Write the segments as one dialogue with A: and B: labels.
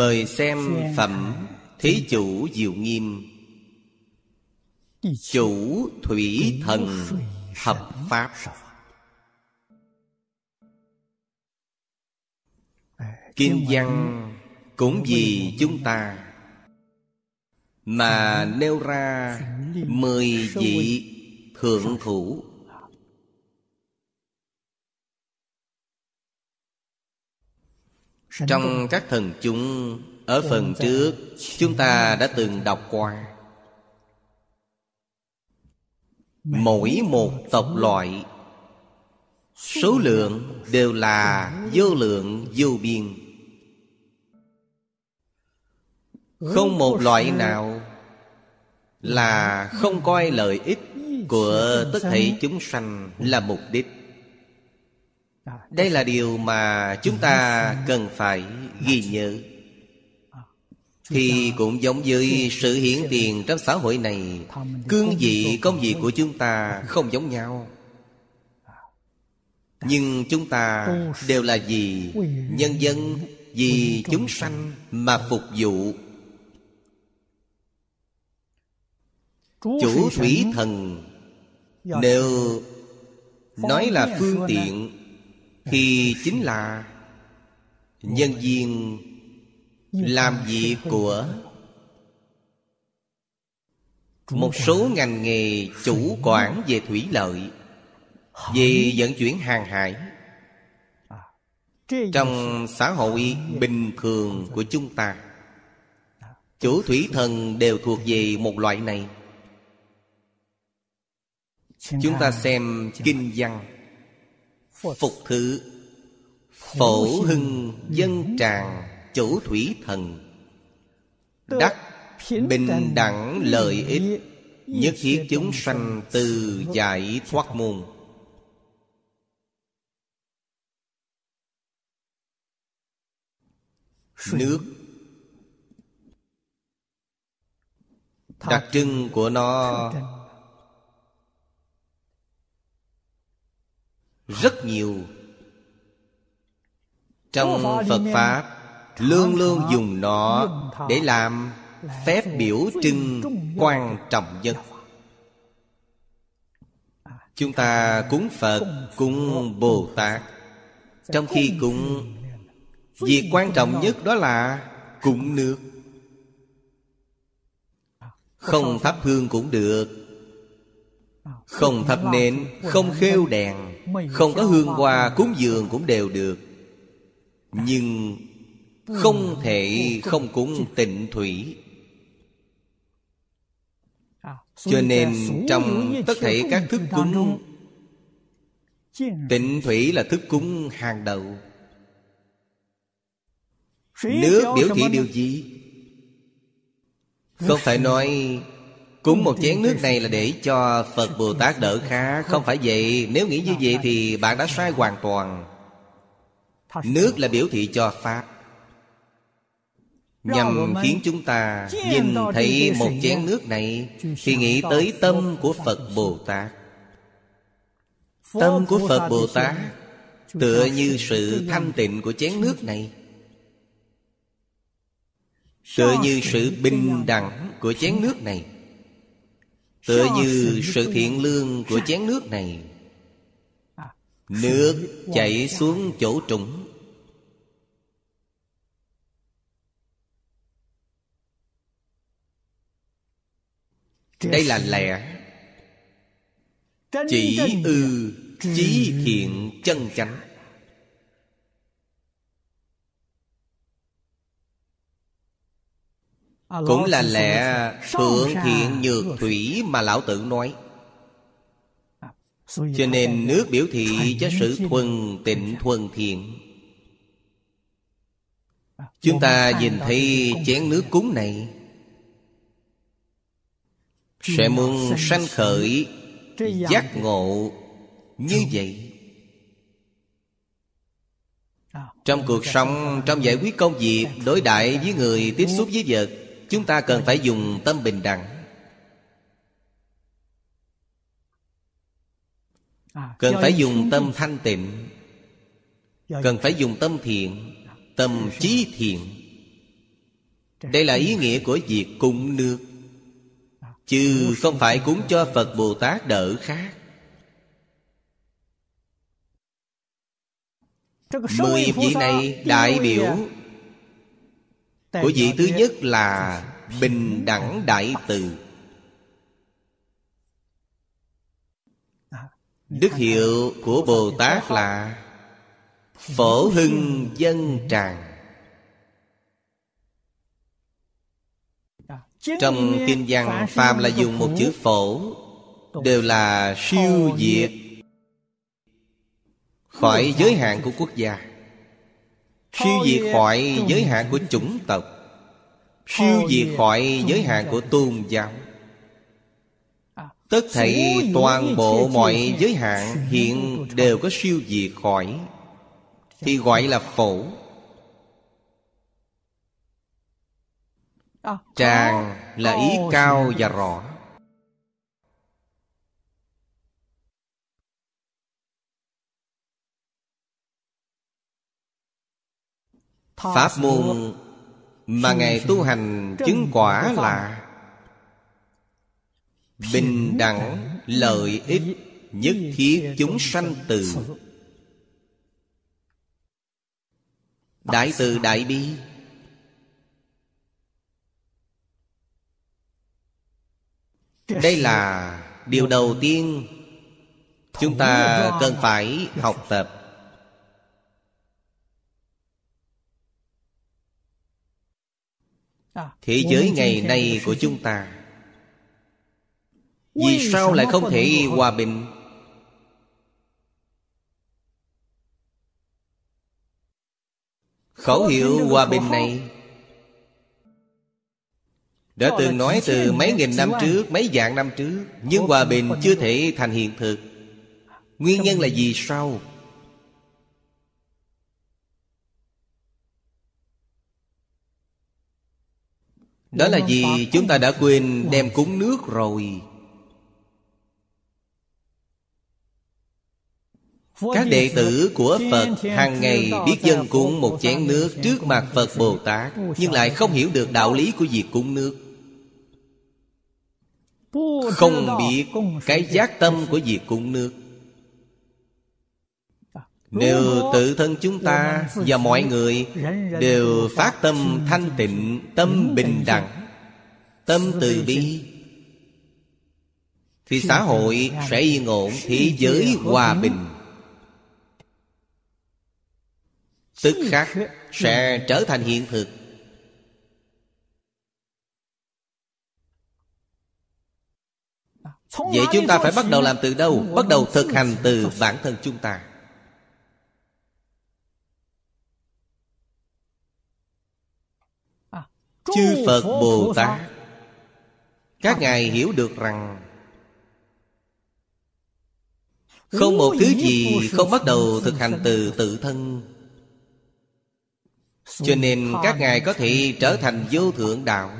A: Mời xem phẩm Thí chủ Diệu Nghiêm. Chủ Thủy Thần Thập Pháp. Kinh văn cũng vì chúng ta Mà nêu ra Mười vị thượng thủ Trong các thần chúng Ở phần trước Chúng ta đã từng đọc qua. Mỗi một tộc loại Số lượng đều là vô lượng vô biên. Không một loại nào Là không coi lợi ích Của tất thảy chúng sanh là mục đích đây là điều mà chúng ta cần phải ghi nhớ. Thì cũng giống với sự hiển tiền trong xã hội này, Cương vị công việc của chúng ta không giống nhau. Nhưng chúng ta đều là vì nhân dân, Vì chúng sanh mà phục vụ. Chủ thủy thần, Nếu nói là phương tiện thì chính là Nhân viên Làm việc của Một số ngành nghề chủ quản về thủy lợi, Về vận chuyển hàng hải. Trong xã hội bình thường của chúng ta, Chủ thủy thần đều thuộc về một loại này. Chúng ta xem kinh văn. Phục thứ Phổ hưng dân tràng chủ thủy thần. Đắc bình đẳng lợi ích Nhất thiết chúng sanh từ giải thoát môn. Nước. Đặc trưng của nó rất nhiều. Trong phật pháp luôn luôn dùng nó để làm phép biểu trưng quan trọng nhất. Chúng ta cúng phật cúng bồ tát trong khi cúng việc quan trọng nhất đó là cúng nước. Không thắp hương cũng được. không thắp nến không khêu đèn không có hương hoa cúng dường cũng đều được. Nhưng không thể không cúng tịnh thủy. Cho nên trong tất thể các thức cúng Tịnh thủy là thức cúng hàng đầu. Nước biểu thị điều gì? Không phải nói Cúng một chén nước này là để cho Phật Bồ Tát đỡ khá. Không phải vậy Nếu nghĩ như vậy thì bạn đã sai hoàn toàn. Nước là biểu thị cho Pháp. Nhằm khiến chúng ta nhìn thấy một chén nước này Thì nghĩ tới tâm của Phật Bồ Tát. Tâm của Phật Bồ Tát Tựa như sự thanh tịnh của chén nước này. Tựa như sự bình đẳng của chén nước này Tựa như sự thiện lương của chén nước này. Nước chảy xuống chỗ trũng. Đây là lẽ Chỉ ư Chí thiện chân chánh Cũng là lẽ thượng thiện nhược thủy mà lão tử nói. Cho nên nước biểu thị cho sự thuần tịnh thuần thiện. Chúng ta nhìn thấy chén nước cúng này. Sẽ muốn sanh khởi Giác ngộ Như vậy. Trong cuộc sống, trong giải quyết công việc Đối đại với người tiếp xúc với vật Chúng ta cần phải dùng tâm bình đẳng. Cần phải dùng tâm thanh tịnh. Cần phải dùng tâm thiện Tâm trí thiện. Đây là ý nghĩa của việc cúng nước. Chứ không phải cúng cho Phật Bồ Tát đỡ khác. Mười vị này đại biểu Của vị thứ nhất là Bình đẳng đại từ. Đức hiệu của Bồ Tát là Phổ hưng dân tràng. Trong kinh văn Phàm là dùng một chữ phổ Đều là siêu diệt Khỏi giới hạn của quốc gia Siêu diệt khỏi giới hạn của chủng tộc. Siêu diệt khỏi giới hạn của tôn giáo. Tất thảy toàn bộ mọi giới hạn hiện đều có siêu diệt khỏi. Thì gọi là phổ. Tràng là ý cao và rõ Pháp môn mà Ngài tu hành chứng quả là Bình đẳng lợi ích Nhất thiết chúng sanh từ. Đại từ đại bi. Đây là điều đầu tiên Chúng ta cần phải học tập Thế giới ngày nay của chúng ta Vì sao lại không thể hòa bình? Khẩu hiệu hòa bình này Đã từng nói từ mấy nghìn năm trước Mấy vạn năm trước Nhưng hòa bình chưa thể thành hiện thực. Nguyên nhân là gì sao Đó là vì chúng ta đã quên đem cúng nước rồi. Các đệ tử của Phật hàng ngày biết dân cúng một chén nước trước mặt Phật Bồ Tát Nhưng lại không hiểu được đạo lý của việc cúng nước. Không biết cái giác tâm của việc cúng nước nếu tự thân chúng ta và mọi người Đều phát tâm thanh tịnh Tâm bình đẳng Tâm từ bi Thì xã hội sẽ yên ổn Thế giới hòa bình. Tức khắc sẽ trở thành hiện thực. Vậy chúng ta phải bắt đầu làm từ đâu? Bắt đầu thực hành từ bản thân chúng ta Chư Phật Bồ Tát. Các Ngài hiểu được rằng Không một thứ gì không bắt đầu thực hành từ tự thân. Cho nên các Ngài có thể trở thành vô thượng đạo.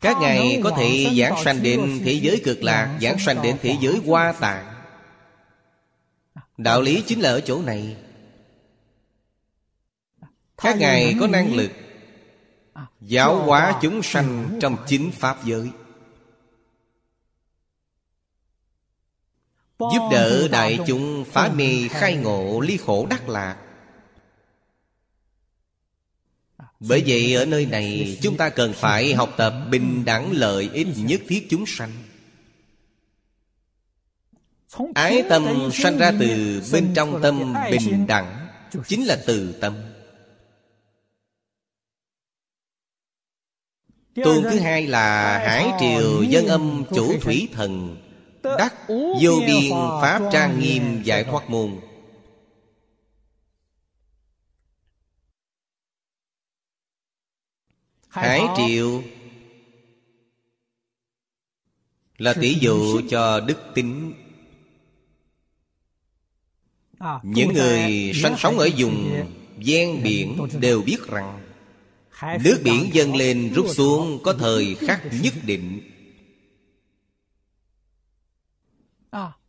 A: Các Ngài có thể giảng sanh đến thế giới cực lạc Giảng sanh đến thế giới hoa tạng. Đạo lý chính là ở chỗ này các ngài có năng lực giáo hóa chúng sanh trong chính pháp giới. Giúp đỡ đại chúng phá mê khai ngộ ly khổ đắc lạc. Bởi vậy ở nơi này chúng ta cần phải học tập bình đẳng lợi ích nhất thiết chúng sanh. Ái tâm sanh ra từ bên trong tâm bình đẳng chính là từ tâm Tôn thứ hai là Hải triều dân âm chủ thủy thần Đắc vô biên pháp trang nghiêm giải thoát môn. Hải triều Là tỷ dụ cho đức tính Những người sinh sống ở vùng ven biển đều biết rằng Nước biển dâng lên rút xuống có thời khắc nhất định.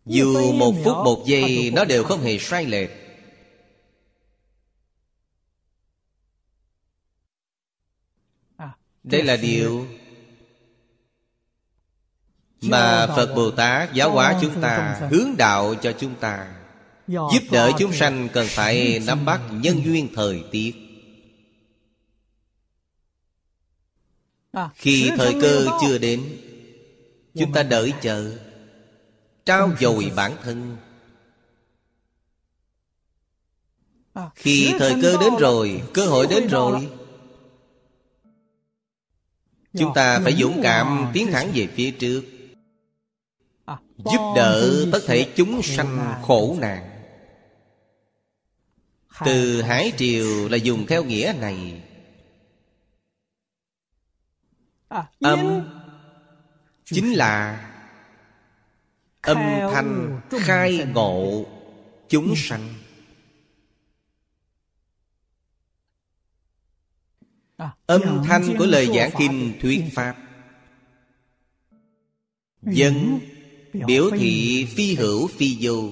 A: Dù một phút một giây nó đều không hề sai lệch. Đây là điều Mà Phật Bồ Tát giáo hóa chúng ta Hướng đạo cho chúng ta Giúp đỡ chúng sanh cần phải nắm bắt nhân duyên thời tiết Khi thời cơ chưa đến Chúng ta đợi chờ. Trao dồi bản thân. Khi thời cơ đến rồi Cơ hội đến rồi. Chúng ta phải dũng cảm tiến thẳng về phía trước. Giúp đỡ tất thể chúng sanh khổ nạn. Từ Hải Triều là dùng theo nghĩa này Âm Chính là Âm thanh khai ngộ Chúng sanh. Âm thanh của lời giảng kinh thuyết Pháp. Dân Biểu thị phi hữu phi vô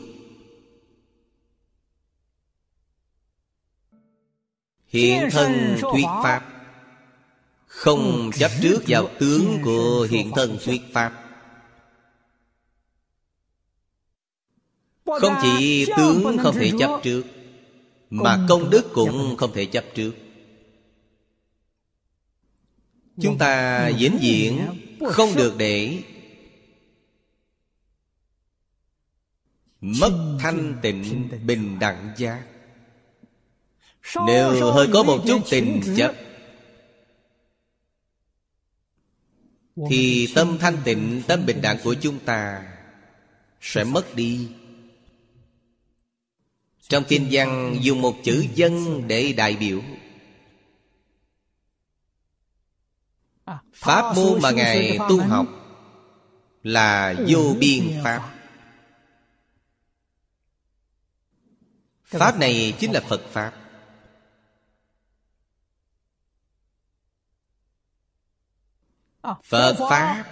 A: Hiện thân thuyết Pháp không chấp trước vào tướng của hiện thân thuyết Pháp. Không chỉ tướng không thể chấp trước, Mà công đức cũng không thể chấp trước. Chúng ta diễn diễn Không được để Mất thanh tịnh bình đẳng giác. Nếu hơi có một chút tình chấp Thì tâm thanh tịnh Tâm bình đẳng của chúng ta Sẽ mất đi. Trong kinh văn dùng một chữ dân để đại biểu. Pháp môn mà Ngài tu học Là vô biên Pháp. Pháp này chính là Phật Pháp Phật Pháp.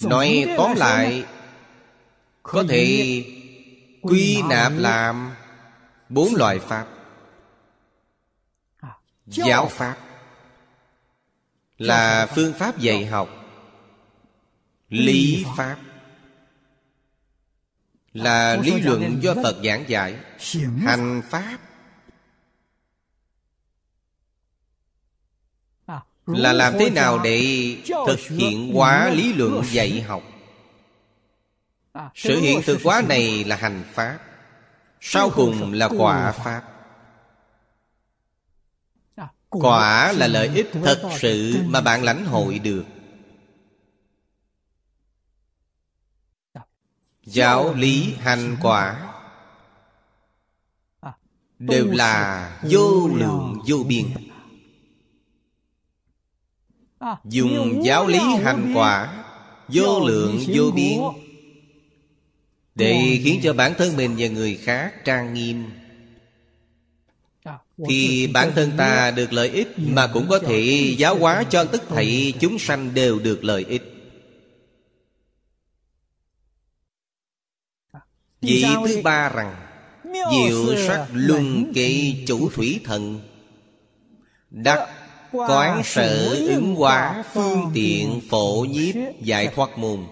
A: Nói tóm lại Có thể quy nạp làm Bốn loại Pháp. Giáo Pháp Là phương pháp dạy học. Lý Pháp Là lý luận do Phật giảng dạy. Hành Pháp Là làm thế nào để thực hiện hóa lý luận dạy học? Sự hiện thực hóa này là hành Pháp. Sau cùng là quả Pháp. Quả là lợi ích thật sự mà bạn lãnh hội được. Giáo lý hành quả Đều là vô lượng vô biên Dùng giáo lý hành quả Vô lượng vô biên. Để khiến cho bản thân mình và người khác trang nghiêm. Thì bản thân ta được lợi ích Mà cũng có thể giáo hóa cho tất thảy chúng sanh đều được lợi ích. Vị thứ ba rằng Diệu sắc luân kỵ chủ thủy thần. Đắc Quán sở ứng hóa phương tiện phổ nhiếp giải thoát môn.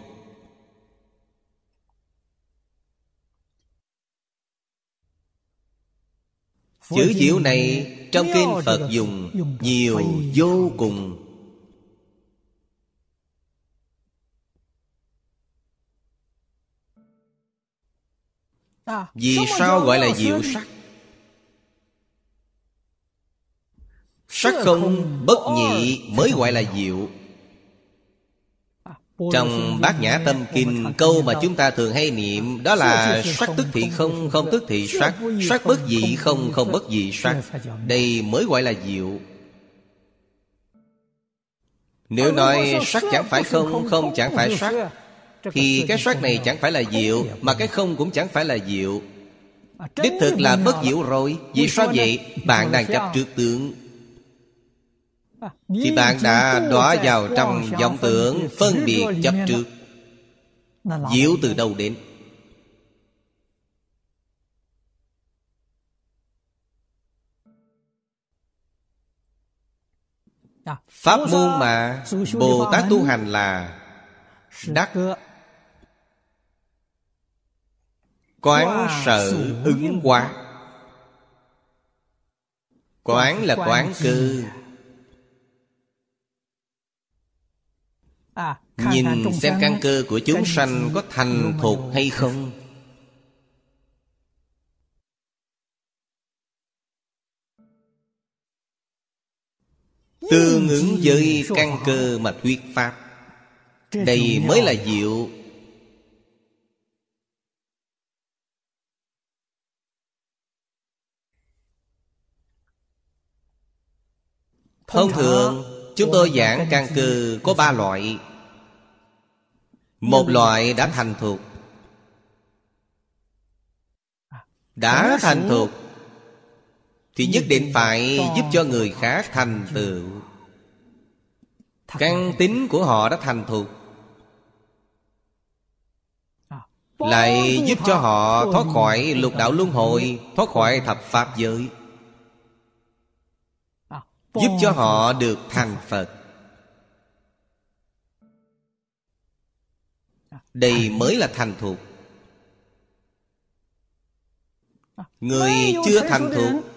A: Chữ diệu này trong kinh Phật dùng nhiều vô cùng. Vì sao gọi là diệu sắc Sắc không bất nhị mới gọi là diệu. Trong bát nhã tâm kinh Câu mà chúng ta thường hay niệm Đó là sắc tức thị không Không tức thị sắc Sắc bất dị không Không bất dị sắc. Đây mới gọi là diệu. Nếu nói sắc chẳng phải không Không chẳng phải sắc Thì cái sắc này chẳng phải là diệu Mà cái không cũng chẳng phải là diệu. Đích thực là bất diệu rồi. Vì sao vậy? Bạn đang chấp trước tướng Thì bạn đã đọa vào trong vọng tưởng Phân biệt chấp trước. Diệu từ đâu đến? Pháp môn mà Bồ Tát tu hành là Đắc. Quán sở ứng hóa Quán là quán cư Nhìn xem căn cơ của chúng sanh có thành thục hay không? Tương ứng với căn cơ mà thuyết Pháp. Đây mới là diệu. Thông thường Chúng tôi giảng căn cơ có ba loại. Một loại đã thành thuộc Đã thành thuộc Thì nhất định phải giúp cho người khác thành tựu. Căn tính của họ đã thành thuộc Lại giúp cho họ thoát khỏi lục đạo luân hồi Thoát khỏi thập pháp giới Giúp cho họ được thành Phật. Đây mới là thành thục. Người chưa thành thục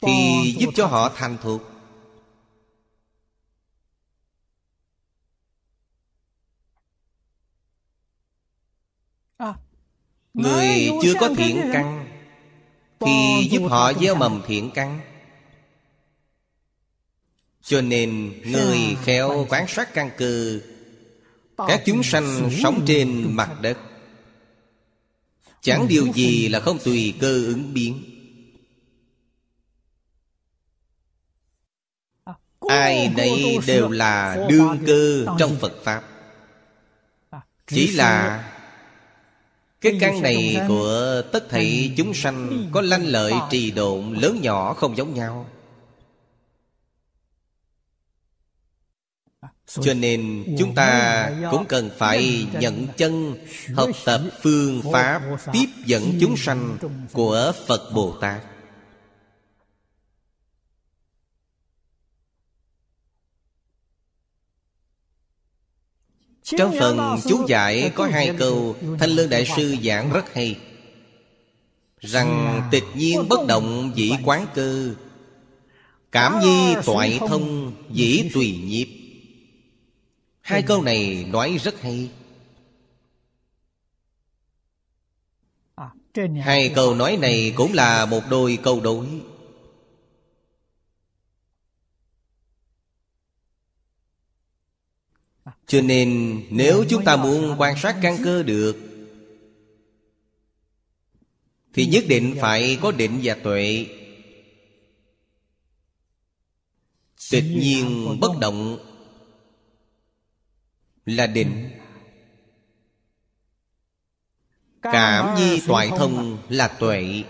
A: Thì giúp cho họ thành thục. Người chưa có thiện căn thì giúp họ gieo mầm thiện căn. Cho nên Người khéo quán sát căn cơ, Các chúng sanh sống trên mặt đất. Chẳng điều gì là không tùy cơ ứng biến. Ai nấy đều là đương cơ trong Phật Pháp. Chỉ là cái căn này của tất thảy chúng sanh Có lanh lợi trì độn lớn nhỏ không giống nhau. Cho nên chúng ta cũng cần phải nhận chân Học tập phương pháp tiếp dẫn chúng sanh của Phật Bồ Tát Trong phần chú giải có hai câu Thanh Lương Đại Sư giảng rất hay. Rằng tịch nhiên bất động dĩ quán cơ Cảm nhi toại thông dĩ tùy nhịp Hai câu này nói rất hay. Hai câu nói này cũng là một đôi câu đối Cho nên nếu chúng ta muốn quan sát căn cơ được, Thì nhất định phải có định và tuệ. Tịch nhiên bất động Là định. Cảm nhi toại thông là tuệ.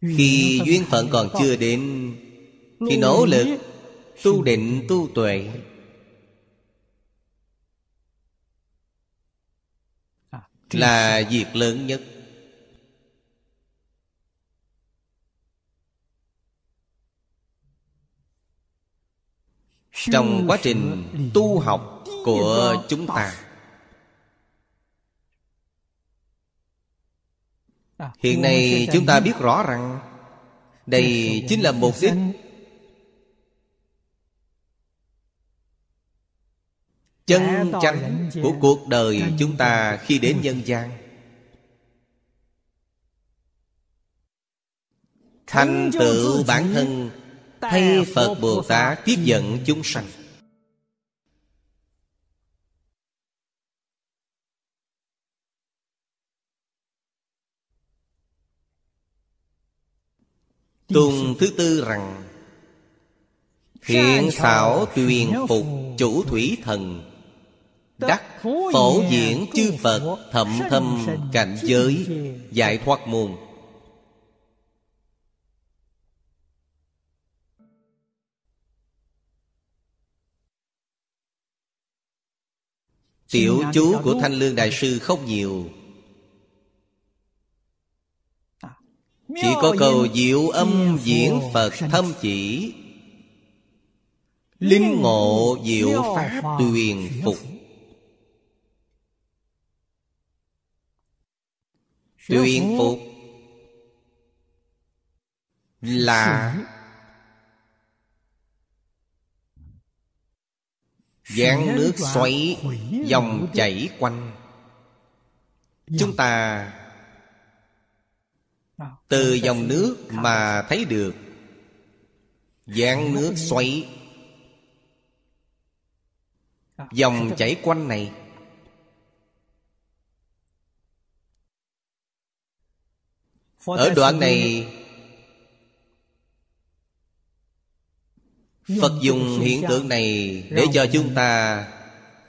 A: Khi duyên phận còn chưa đến Thì nỗ lực Tu định tu tuệ. Là việc lớn nhất. Trong quá trình tu học của chúng ta Hiện nay chúng ta biết rõ rằng Đây chính là mục đích. Chân chánh của cuộc đời chúng ta khi đến nhân gian. Thành tựu bản thân Thay Phật Bồ Tát tiếp dẫn chúng sanh Tuần thứ tư rằng Thiện xảo tuyền phục chủ thủy thần Đắc phổ diễn chư Phật Thậm thâm cảnh giới Giải thoát môn. Tiểu chú của Thanh Lương Đại Sư không nhiều Chỉ có câu diệu âm diễn Phật thâm chỉ. Linh ngộ diệu pháp tuyền phục. Tuyền phục Là Gián nước xoáy Dòng chảy quanh. Chúng ta từ dòng nước mà thấy được dáng nước xoáy. Dòng chảy quanh này Ở đoạn này Phật dùng hiện tượng này Để cho chúng ta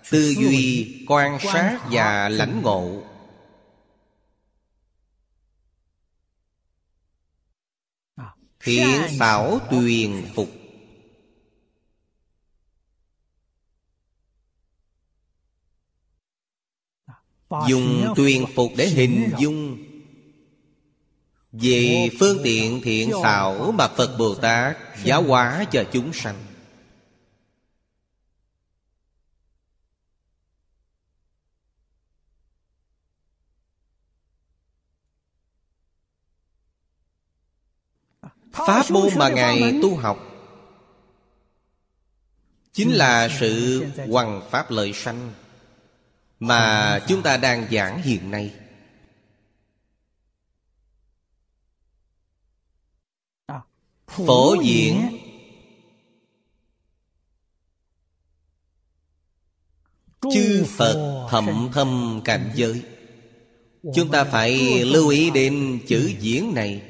A: Tư duy, quan sát và lãnh ngộ. Thiện xảo tuyền phục. Dùng tuyền phục để hình dung. Về phương tiện thiện xảo mà Phật Bồ Tát giáo hóa cho chúng sanh Pháp môn mà Ngài tu học. Chính là sự hoằng pháp lợi sanh Mà chúng ta đang giảng hiện nay. Phổ diễn Chư Phật thậm thâm cảnh giới. Chúng ta phải lưu ý đến chữ diễn này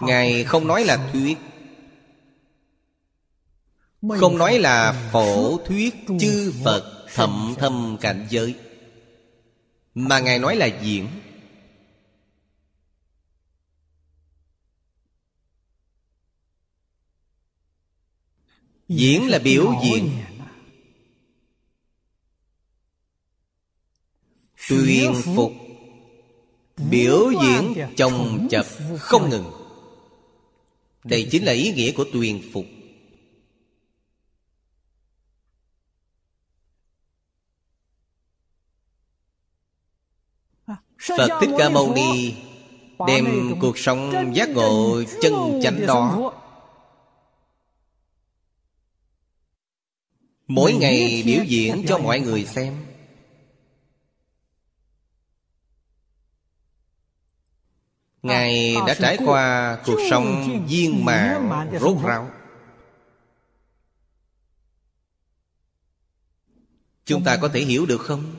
A: Ngài không nói là thuyết. Không nói là phổ thuyết chư Phật thậm thâm cảnh giới. Mà Ngài nói là diễn. Diễn là biểu diễn. Tuyên phục Biểu diễn chồng chập không ngừng đây chính là ý nghĩa của tuyền phục. Phật Thích Ca Mâu Ni Đem cuộc sống giác ngộ chân chánh đó. Mỗi ngày biểu diễn cho mọi người xem Ngài đã trải qua cuộc sống viên mãn rốt ráo Chúng ta có thể hiểu được không?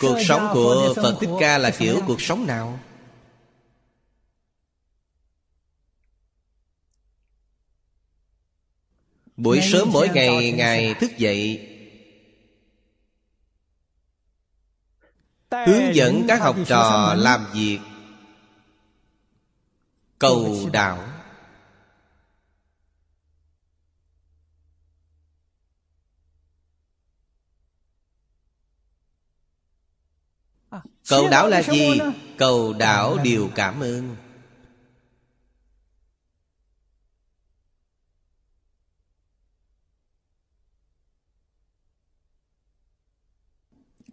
A: Cuộc sống của Phật Thích Ca là kiểu cuộc sống nào? Buổi sớm mỗi ngày Ngài thức dậy. Hướng dẫn các học trò làm việc. Cầu đạo. À, Cầu đạo là gì? Cầu đạo điều cảm ơn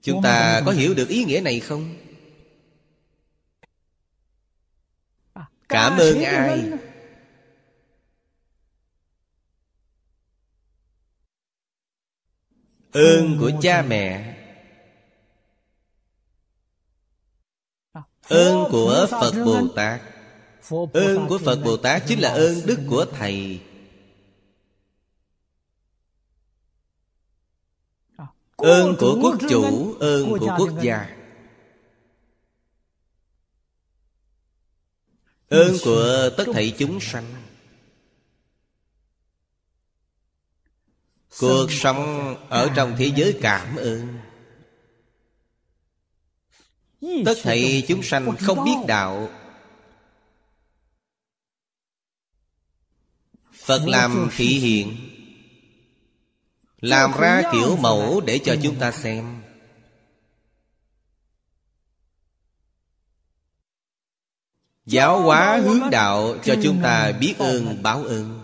A: Chúng ta có hiểu được ý nghĩa này không? À, cảm ơn ai? Ơn của cha mẹ. À, Ơn của Phật Bồ Tát. Ơn của Phật Bồ Tát chính là ơn đức của Thầy Ơn của quốc chủ Ơn của quốc gia. Ơn của tất thảy chúng sanh. Cuộc sống ở trong thế giới cảm ơn. Tất thảy chúng sanh không biết đạo. Phật làm thị hiện Làm ra kiểu mẫu để cho chúng ta xem. Giáo hóa hướng đạo cho chúng ta biết ơn báo ơn.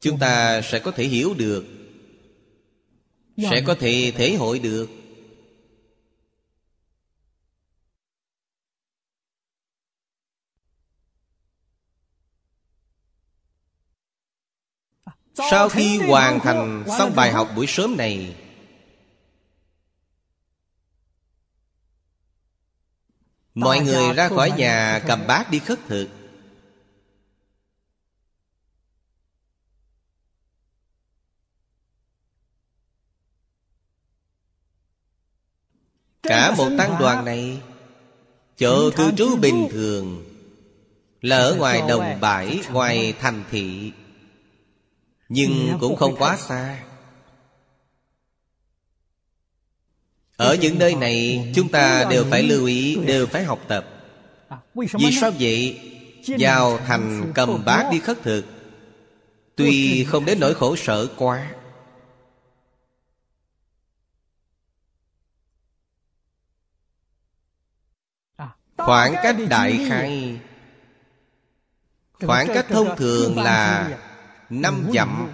A: Chúng ta sẽ có thể hiểu được Sẽ có thể thể hội được Sau khi hoàn thành xong bài học buổi sớm này Mọi người ra khỏi nhà cầm bát đi khất thực. Cả một tăng đoàn này Chỗ cư trú bình thường Là ở ngoài đồng bãi Ngoài thành thị Nhưng cũng không quá xa. Ở những nơi này Chúng ta đều phải lưu ý Đều phải học tập.
B: À,
A: Vì sao vậy? Vào thành cầm bát đi khất thực. Tuy không đến nỗi khổ sở quá.
B: À,
A: Khoảng cách đại khai Khoảng cách thông thường là năm dặm.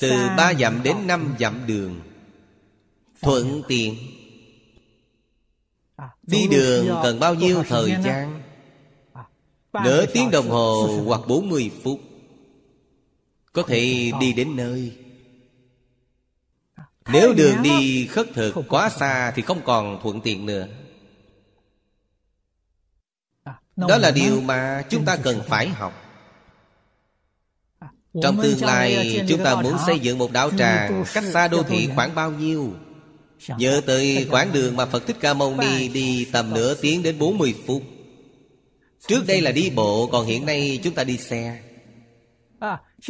A: Từ ba dặm đến năm dặm đường. Thuận tiện.
B: À,
A: Đi đường cần bao nhiêu thời gian? Nửa tiếng đồng hồ hoặc 40 phút. Có thể đi đến nơi. Nếu đường đi khất thực quá xa Thì không còn thuận tiện nữa. Đó là điều mà chúng ta cần phải học Trong tương lai chúng ta muốn xây dựng một đạo tràng Cách xa đô thị khoảng bao nhiêu? Nhớ tới quãng đường mà Phật Thích Ca Mâu Ni đi tầm nửa tiếng đến 40 phút. Trước đây là đi bộ Còn hiện nay chúng ta đi xe.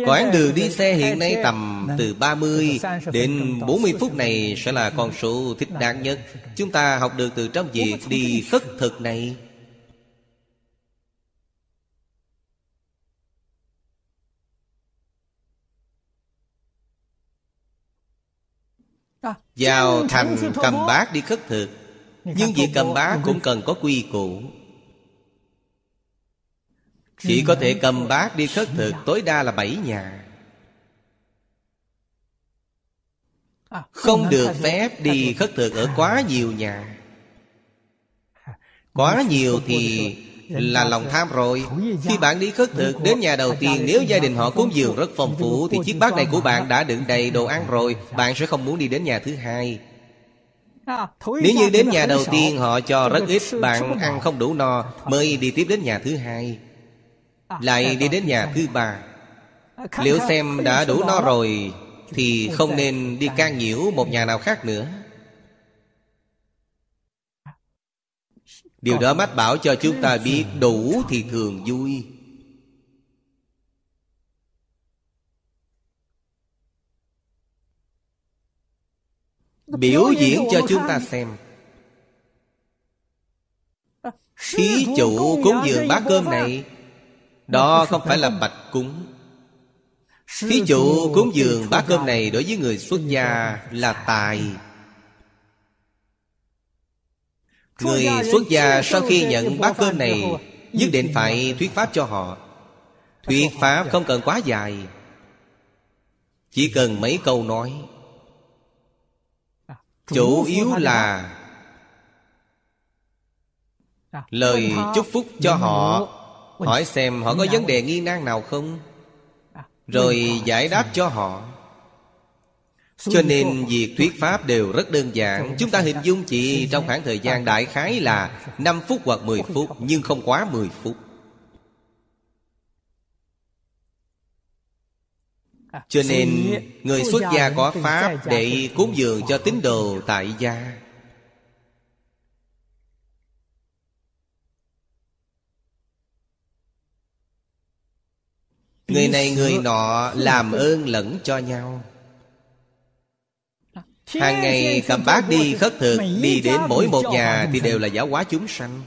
A: Quãng đường đi xe hiện nay tầm từ 30 đến 40 phút này sẽ là con số thích đáng nhất. Chúng ta học được từ trong việc đi khất thực này Vào thành cầm bát đi khất thực, Nhưng việc cầm bát cũng cần có quy củ. Chỉ có thể cầm bát đi khất thực, tối đa là bảy nhà. Không được phép đi khất thực ở quá nhiều nhà. Quá nhiều thì là lòng tham rồi Khi bạn đi khất thực đến nhà đầu tiên Nếu gia đình họ cúng dường rất phong phú Thì chiếc bát này của bạn đã đựng đầy đồ ăn rồi Bạn sẽ không muốn đi đến nhà thứ hai Nếu như đến nhà đầu tiên họ cho rất ít Bạn ăn không đủ no Mới đi tiếp đến nhà thứ hai Lại đi đến nhà thứ ba Liệu xem đã đủ no rồi Thì không nên đi can nhiễu một nhà nào khác nữa Điều đó mách bảo cho chúng ta biết đủ thì thường vui. Biểu diễn cho chúng ta xem. Thí chủ cúng dường bát cơm này, Đó không phải là bạch cúng. Thí chủ cúng dường bát cơm này Đối với người xuất gia là tài. Người xuất gia sau khi nhận bát cơm này Nhất định phải thuyết pháp cho họ. Thuyết pháp không cần quá dài. Chỉ cần mấy câu nói. Chủ yếu là Lời chúc phúc cho họ. Hỏi xem họ có vấn đề nghi nan nào không? Rồi giải đáp cho họ cho nên việc thuyết pháp đều rất đơn giản. Chúng ta hình dung chỉ trong khoảng thời gian đại khái là 5 phút hoặc 10 phút Nhưng không quá 10 phút. Cho nên người xuất gia có pháp Để cúng dường cho tín đồ tại gia. Người này người nọ làm ơn lẫn cho nhau Hàng ngày cầm bát đi khất thực Đi đến mỗi một nhà thì đều là giáo hóa chúng sanh.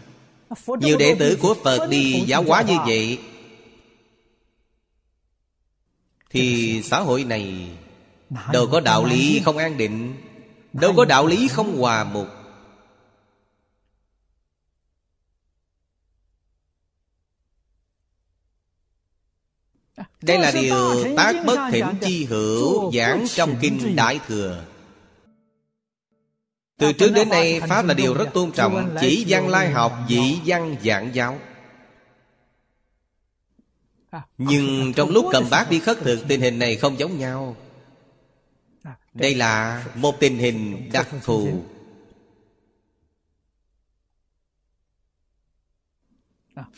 A: Nhiều đệ tử của Phật đi giáo hóa như vậy. Thì xã hội này Đâu có đạo lý không an định Đâu có đạo lý không hòa mục Đây là điều tác bất thỉnh chi hữu Giảng trong Kinh Đại Thừa Từ trước đến nay Pháp là điều rất tôn trọng Chỉ văn lai học, dĩ văn giảng giáo. Nhưng trong lúc cầm bát đi khất thực Tình hình này không giống nhau. Đây là một tình hình đặc thù.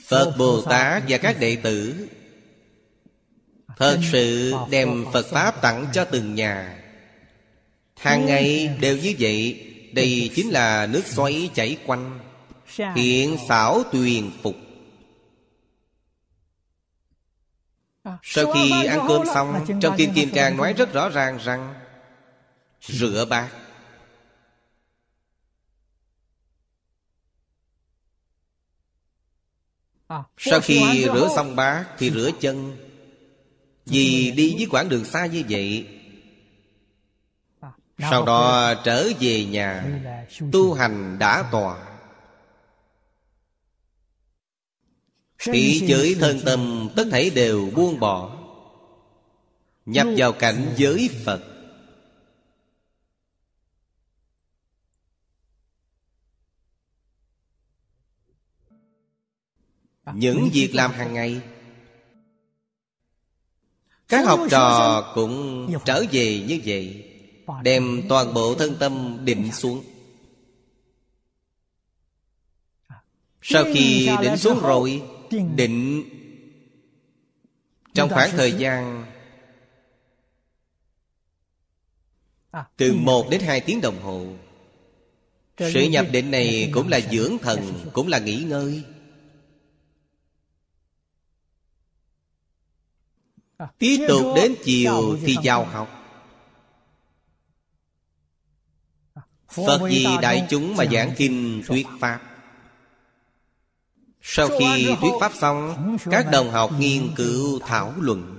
A: Phật Bồ Tát và các đệ tử Thật sự đem Phật Pháp tặng cho từng nhà. Hàng ngày đều như vậy Đây chính là nước xoáy chảy quanh Hiện xảo tuyền phục. Sau khi ăn cơm xong Trong Kim Kim Cang nói rất rõ ràng rằng Rửa bát. Sau khi rửa xong bát Thì rửa chân. Vì đi với quãng đường xa như vậy Sau đó trở về nhà Tu hành đã tòa. Ý giới thân tâm tất thảy đều buông bỏ. Nhập vào cảnh giới Phật. Những việc làm hàng ngày. Các học trò cũng trở về như vậy Đem toàn bộ thân tâm định xuống. Sau khi định xuống rồi Định Trong khoảng thời gian Từ một đến hai tiếng đồng hồ Sự nhập định này cũng là dưỡng thần Cũng là nghỉ ngơi. Tiếp tục đến chiều thì vào học Phật vì đại chúng mà giảng kinh thuyết Pháp. Sau khi thuyết Pháp xong Các đồng học nghiên cứu thảo luận.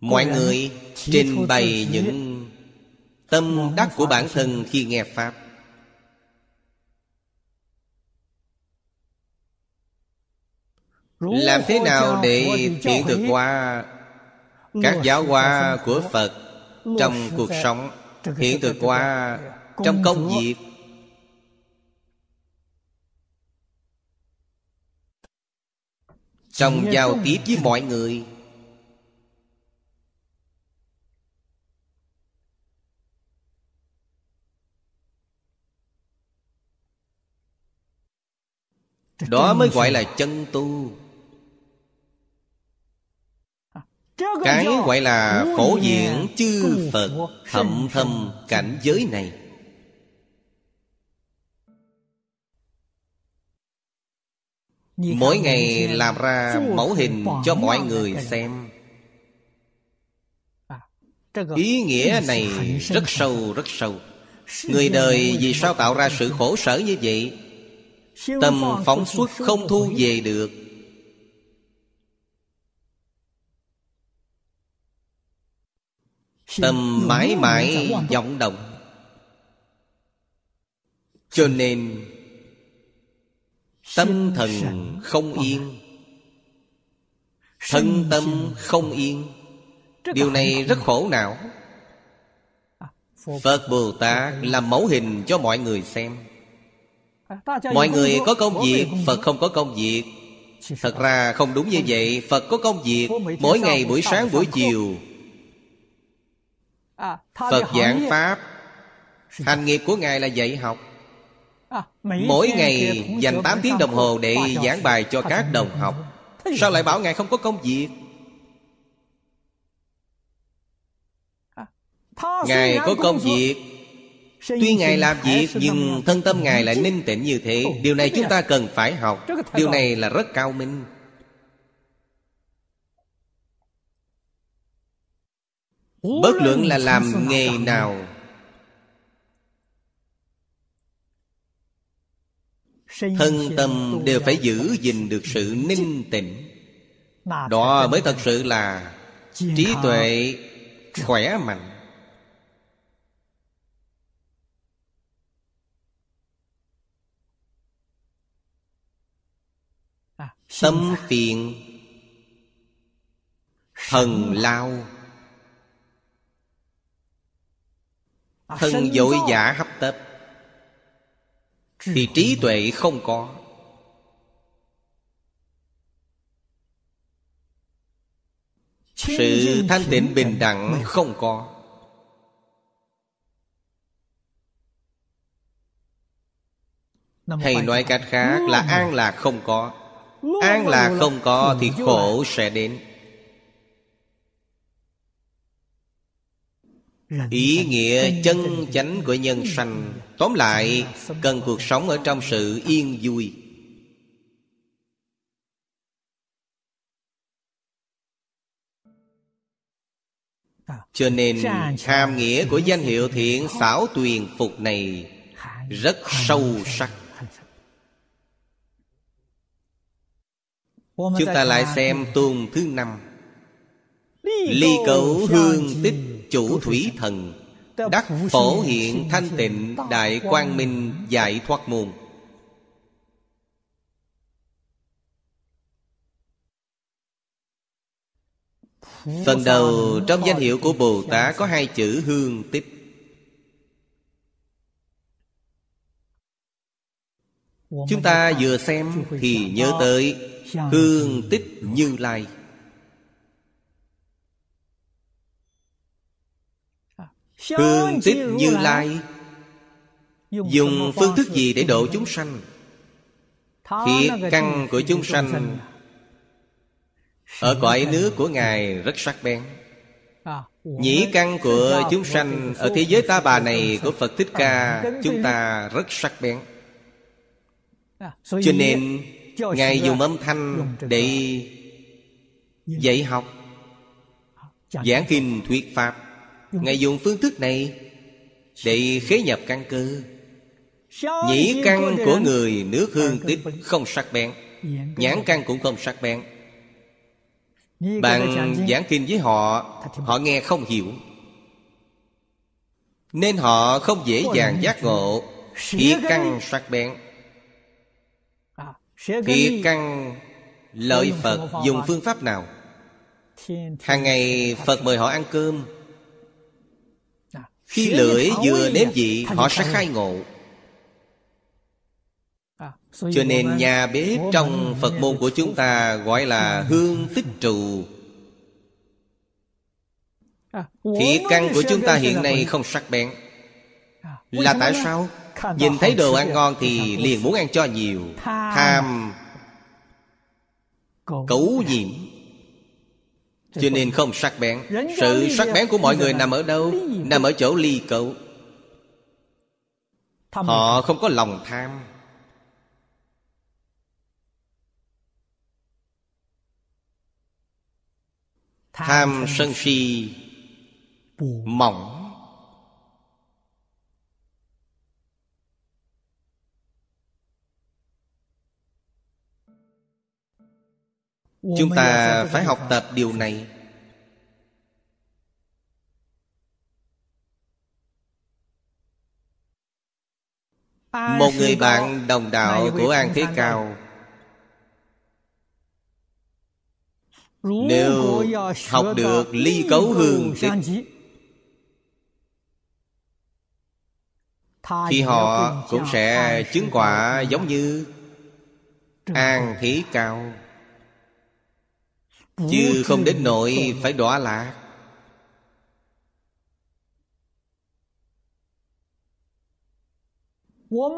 A: Mọi người trình bày những tâm đắc của bản thân khi nghe Pháp Làm thế nào để hiện thực hóa Các giáo hóa của Phật Trong cuộc sống Hiện thực hóa Trong công việc. Trong giao tiếp với mọi người. Đó mới gọi là chân tu Cái gọi là phổ diện chư Phật Thậm thâm cảnh giới này. Mỗi ngày làm ra mẫu hình cho mọi người xem. Ý nghĩa này rất sâu rất sâu. Người đời vì sao tạo ra sự khổ sở như vậy? Tâm phóng xuất không thu về được Tâm mãi mãi vọng động. Cho nên Tâm thần không yên. Thân tâm không yên. Điều này rất khổ não. Phật Bồ Tát làm mẫu hình cho mọi người xem. Mọi người có công việc Phật không có công việc. Thật ra không đúng như vậy Phật có công việc Mỗi ngày buổi sáng buổi chiều Phật giảng Pháp. Hành nghiệp của Ngài là dạy học. Mỗi ngày dành 8 tiếng đồng hồ để giảng bài cho các đồng học. Sao lại bảo Ngài không có công việc? Ngài có công việc. Tuy Ngài làm việc Nhưng thân tâm Ngài lại ninh tịnh như thế. Điều này chúng ta cần phải học. Điều này là rất cao minh Bất luận là làm nghề nào. Thân tâm đều phải giữ gìn được sự ninh tịnh. Đó mới thật sự là Trí tuệ khỏe mạnh. Tâm phiền Thần lao Thân dội giả hấp tấp Thì trí tuệ không có. Sự thanh tịnh bình đẳng không có. Hay nói cách khác là an lạc không có. An lạc không có thì khổ sẽ đến Ý nghĩa chân chánh của nhân sanh. Tóm lại Cần cuộc sống ở trong sự yên vui. Cho nên hàm nghĩa của danh hiệu thiện xảo tuyền phục này Rất sâu sắc. Chúng ta lại xem tuần thứ năm. Ly cấu hương tích chủ thủy thần Đắc phổ hiện thanh tịnh Đại quang minh giải thoát môn Phần đầu trong danh hiệu của Bồ Tát Có hai chữ hương tích Chúng ta vừa xem Thì nhớ tới Hương tích như lai Hương tích như lai Dùng phương thức gì để độ chúng sanh? Thiệt căn của chúng sanh Ở cõi nước của Ngài rất sắc bén. Nhĩ căn của chúng sanh Ở thế giới ta bà này của Phật Thích Ca Chúng ta rất sắc bén. Cho nên Ngài dùng âm thanh để dạy học Giảng kinh thuyết Pháp Ngài dùng phương thức này Để khế nhập căn cơ. Nhĩ căn của người nước hương tích không sắc bén. Nhãn căn cũng không sắc bén. Bạn giảng kinh với họ Họ nghe không hiểu. Nên họ không dễ dàng giác ngộ. Thiệt căn sắc bén. Thiệt căn lợi Phật dùng phương pháp nào? Hàng ngày Phật mời họ ăn cơm khi lưỡi vừa nếm vị Họ sẽ khai ngộ. Cho nên nhà bếp trong Phật môn của chúng ta Gọi là hương tích trụ Thiệt căn của chúng ta hiện nay không sắc bén. Là tại sao? Nhìn thấy đồ ăn ngon thì liền muốn ăn cho nhiều. Tham. Cấu nhiễm cho nên không sắc bén. Sự sắc bén của mọi người nằm ở đâu? Nằm ở chỗ ly cậu. Họ không có lòng tham. Tham sân si. Mỏng Chúng ta phải học tập điều này. Một người bạn đồng đạo của An Thế Cao. Nếu học được ly cấu hương tích Thì họ cũng sẽ chứng quả giống như An Thế Cao Chứ không đến nỗi phải đọa lạc.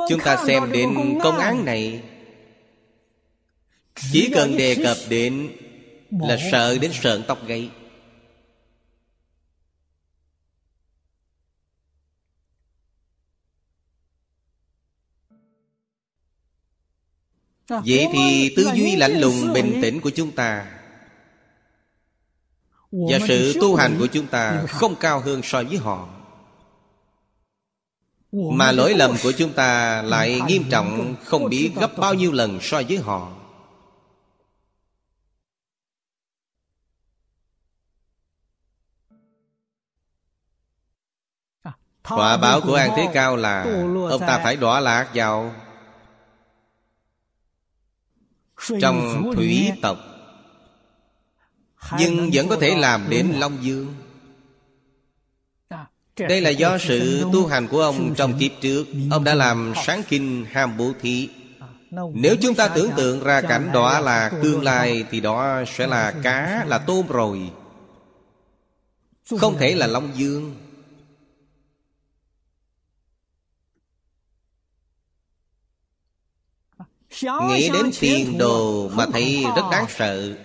A: Chúng ta xem đến công án này. Chỉ cần đề cập đến Là sợ đến sợn tóc gáy. Vậy thì tư duy lạnh lùng bình tĩnh của chúng ta Và sự tu hành của chúng ta không cao hơn so với họ. Mà lỗi lầm của chúng ta lại nghiêm trọng Không biết gấp bao nhiêu lần so với họ. Quả báo của An Thế Cao là Ông ta phải đọa lạc vào trong thủy tộc nhưng vẫn có thể làm đến long dương. Đây là do sự tu hành của ông trong kiếp trước. Ông đã làm sáng kinh ham bố thí. Nếu chúng ta tưởng tượng ra cảnh đó là tương lai thì đó sẽ là cá là tôm rồi. Không thể là long dương. Nghĩ đến tiền đồ mà thấy rất đáng sợ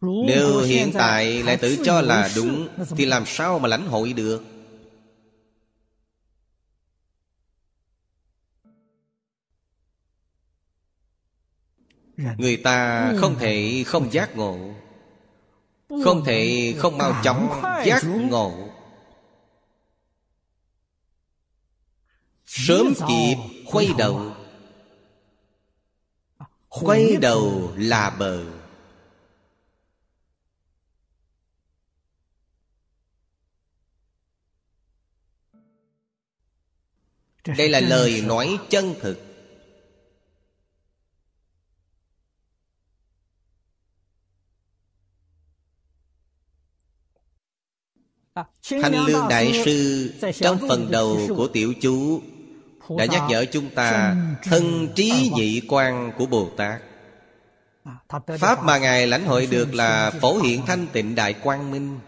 A: Nếu hiện tại lại tự cho là đúng Thì làm sao mà lãnh hội được? Người ta không thể không giác ngộ. Không thể không mau chóng giác ngộ. Sớm kịp quay đầu. Quay đầu là bờ Đây là lời nói chân thực. Thanh Lương Đại Sư Trong phần đầu của tiểu chú đã nhắc nhở chúng ta thân trí nhị quan của bồ tát. Pháp mà ngài lãnh hội được là phổ hiện thanh tịnh đại quang minh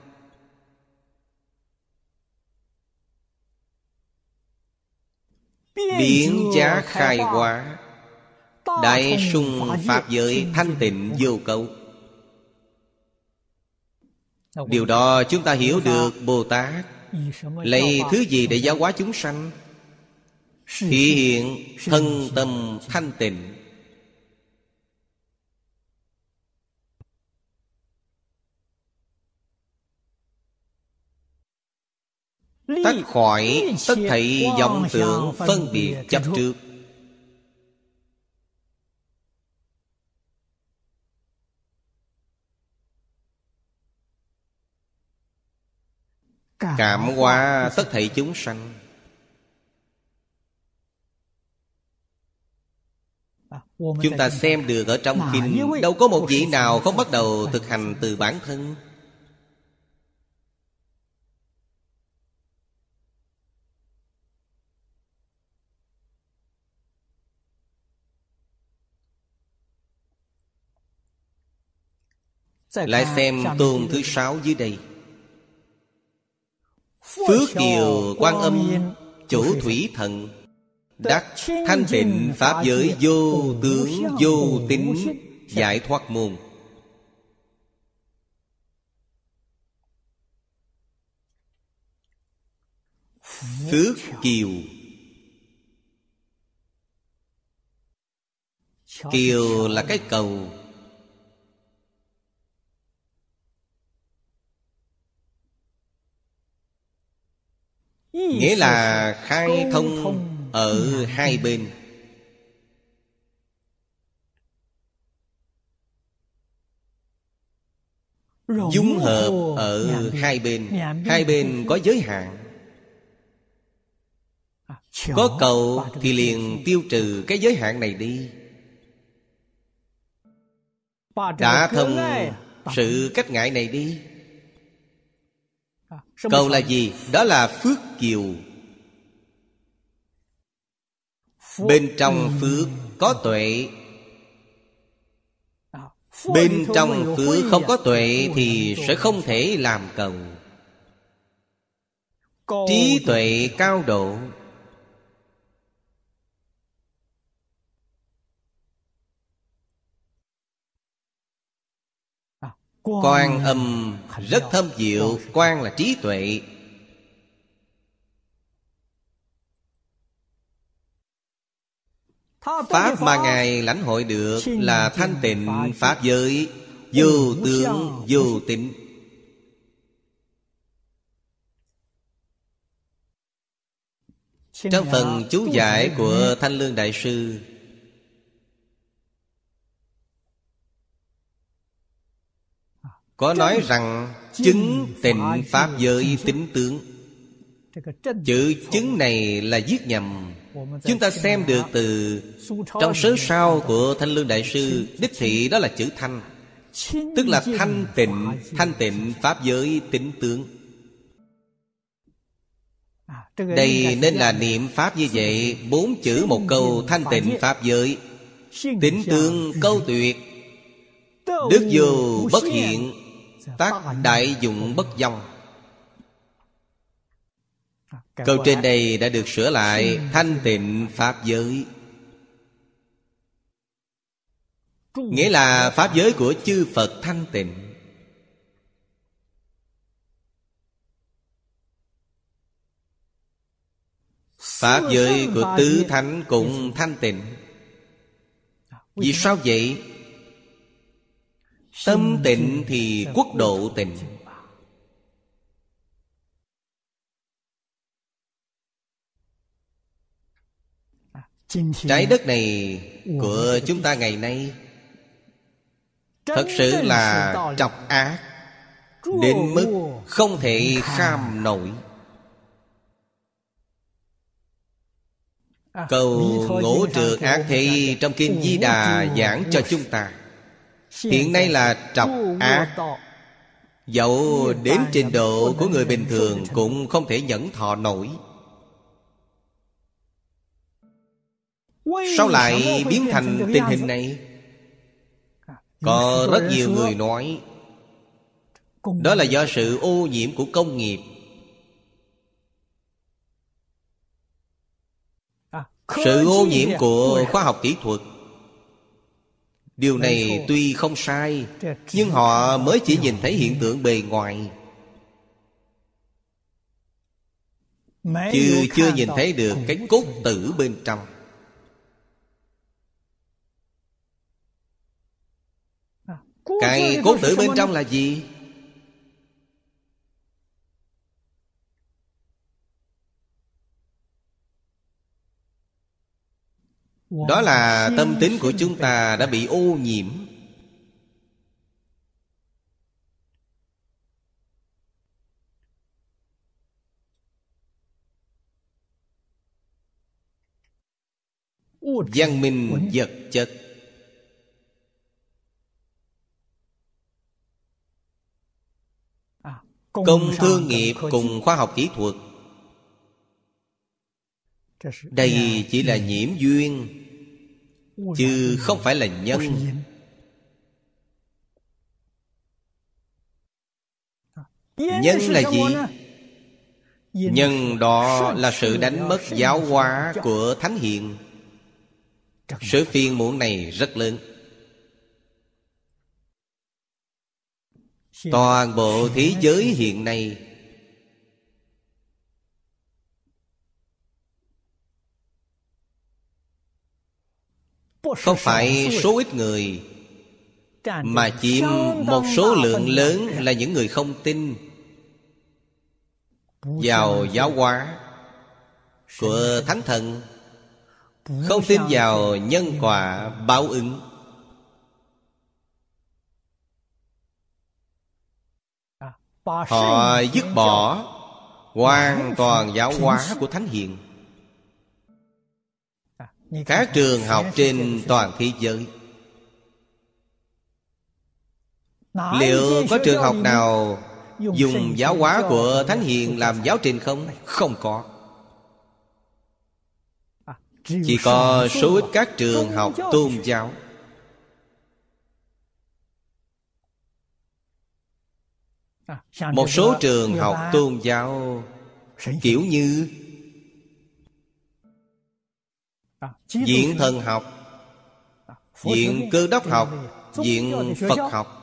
A: biến giá khai hóa. Đại sung pháp giới thanh tịnh vô cầu điều đó chúng ta hiểu được bồ tát. lấy thứ gì để giáo hóa chúng sanh? Thị hiện thân tâm thanh tịnh Tách khỏi tất thảy vọng tưởng phân biệt chấp trước. Cảm hóa tất thảy chúng sanh. Chúng ta xem được ở trong kinh Đâu có một vị nào không bắt đầu thực hành từ bản thân Lại xem tôn thứ sáu dưới đây. Phước kiều quan âm Chủ thủy thần Đắc thanh tịnh Pháp giới vô tướng vô tính Giải thoát môn. Phước kiều. Kiều là cái cầu Nghĩa là khai thông ở hai bên. Dung hợp ở hai bên. Hai bên có giới hạn. À, có cầu thì liền tiêu trừ cái giới hạn này đi. Đã thông sự cách ngại này đi cầu là gì? Đó là phước kiều. Bên trong phước có tuệ. Bên trong phước không có tuệ Thì sẽ không thể làm cầu. Trí tuệ cao độ quan âm rất thâm diệu quan là trí tuệ. Pháp mà Ngài lãnh hội được là thanh tịnh Pháp giới. Vô tướng vô tính Trong phần chú giải của Thanh Lương Đại Sư Có nói rằng Chứng tịnh Pháp giới tính tướng. Chữ chứng này là viết nhầm. Chúng ta xem được từ Trong sớ sao của Thanh Lương Đại Sư Đích thị đó là chữ thanh. Tức là thanh tịnh Thanh tịnh Pháp. Giới tính tướng. Đây nên là niệm Pháp như vậy Bốn chữ một câu thanh tịnh Pháp giới. Tính tướng câu tuyệt. Đức vô bất hiện Tác đại dụng bất dòng. Câu trên đây đã được sửa lại, Thanh tịnh Pháp giới. Nghĩa là Pháp giới của chư Phật thanh tịnh. Pháp giới của tứ thánh cũng thanh tịnh. Vì sao vậy? Tâm tịnh thì quốc độ tịnh. Trái đất này, của chúng ta ngày nay, Thật sự là trọc ác, Đến mức không thể kham nổi. Cầu ngũ trượt ác thì trong Kinh Di Đà giảng cho chúng ta Hiện nay là trọc ác. Dẫu đến trình độ của người bình thường Cũng không thể nhẫn thọ nổi. Sao lại biến thành tình hình này? Có rất nhiều người nói Đó là do sự ô nhiễm của công nghiệp. Sự ô nhiễm của khoa học kỹ thuật Điều này tuy không sai Nhưng họ mới chỉ nhìn thấy hiện tượng bề ngoài. Chứ chưa nhìn thấy được cái cốt tử bên trong. Cái cốt tử bên trong là gì? Đó là tâm tính của chúng ta đã bị ô nhiễm. Văn minh vật chất. Công thương nghiệp cùng khoa học kỹ thuật Đây chỉ là nhiễm duyên Chứ không phải là nhân. Nhân là gì? Nhân đó là sự đánh mất giáo hóa của Thánh Hiện Sự phiền muộn này rất lớn. Toàn bộ thế giới hiện nay Không phải số ít người Mà chiếm một số lượng lớn là những người không tin Vào giáo hóa Của Thánh Thần? Không tin vào nhân quả báo ứng. Họ dứt bỏ Hoàn toàn giáo hóa của Thánh Hiện các trường học trên toàn thế giới. Liệu có trường học nào Dùng giáo hóa của Thánh Hiền làm giáo trình không? Không có. Chỉ có số ít các trường học tôn giáo. Một số trường học tôn giáo, Kiểu như Diện thần học. Diện cơ đốc học. Diện Phật học.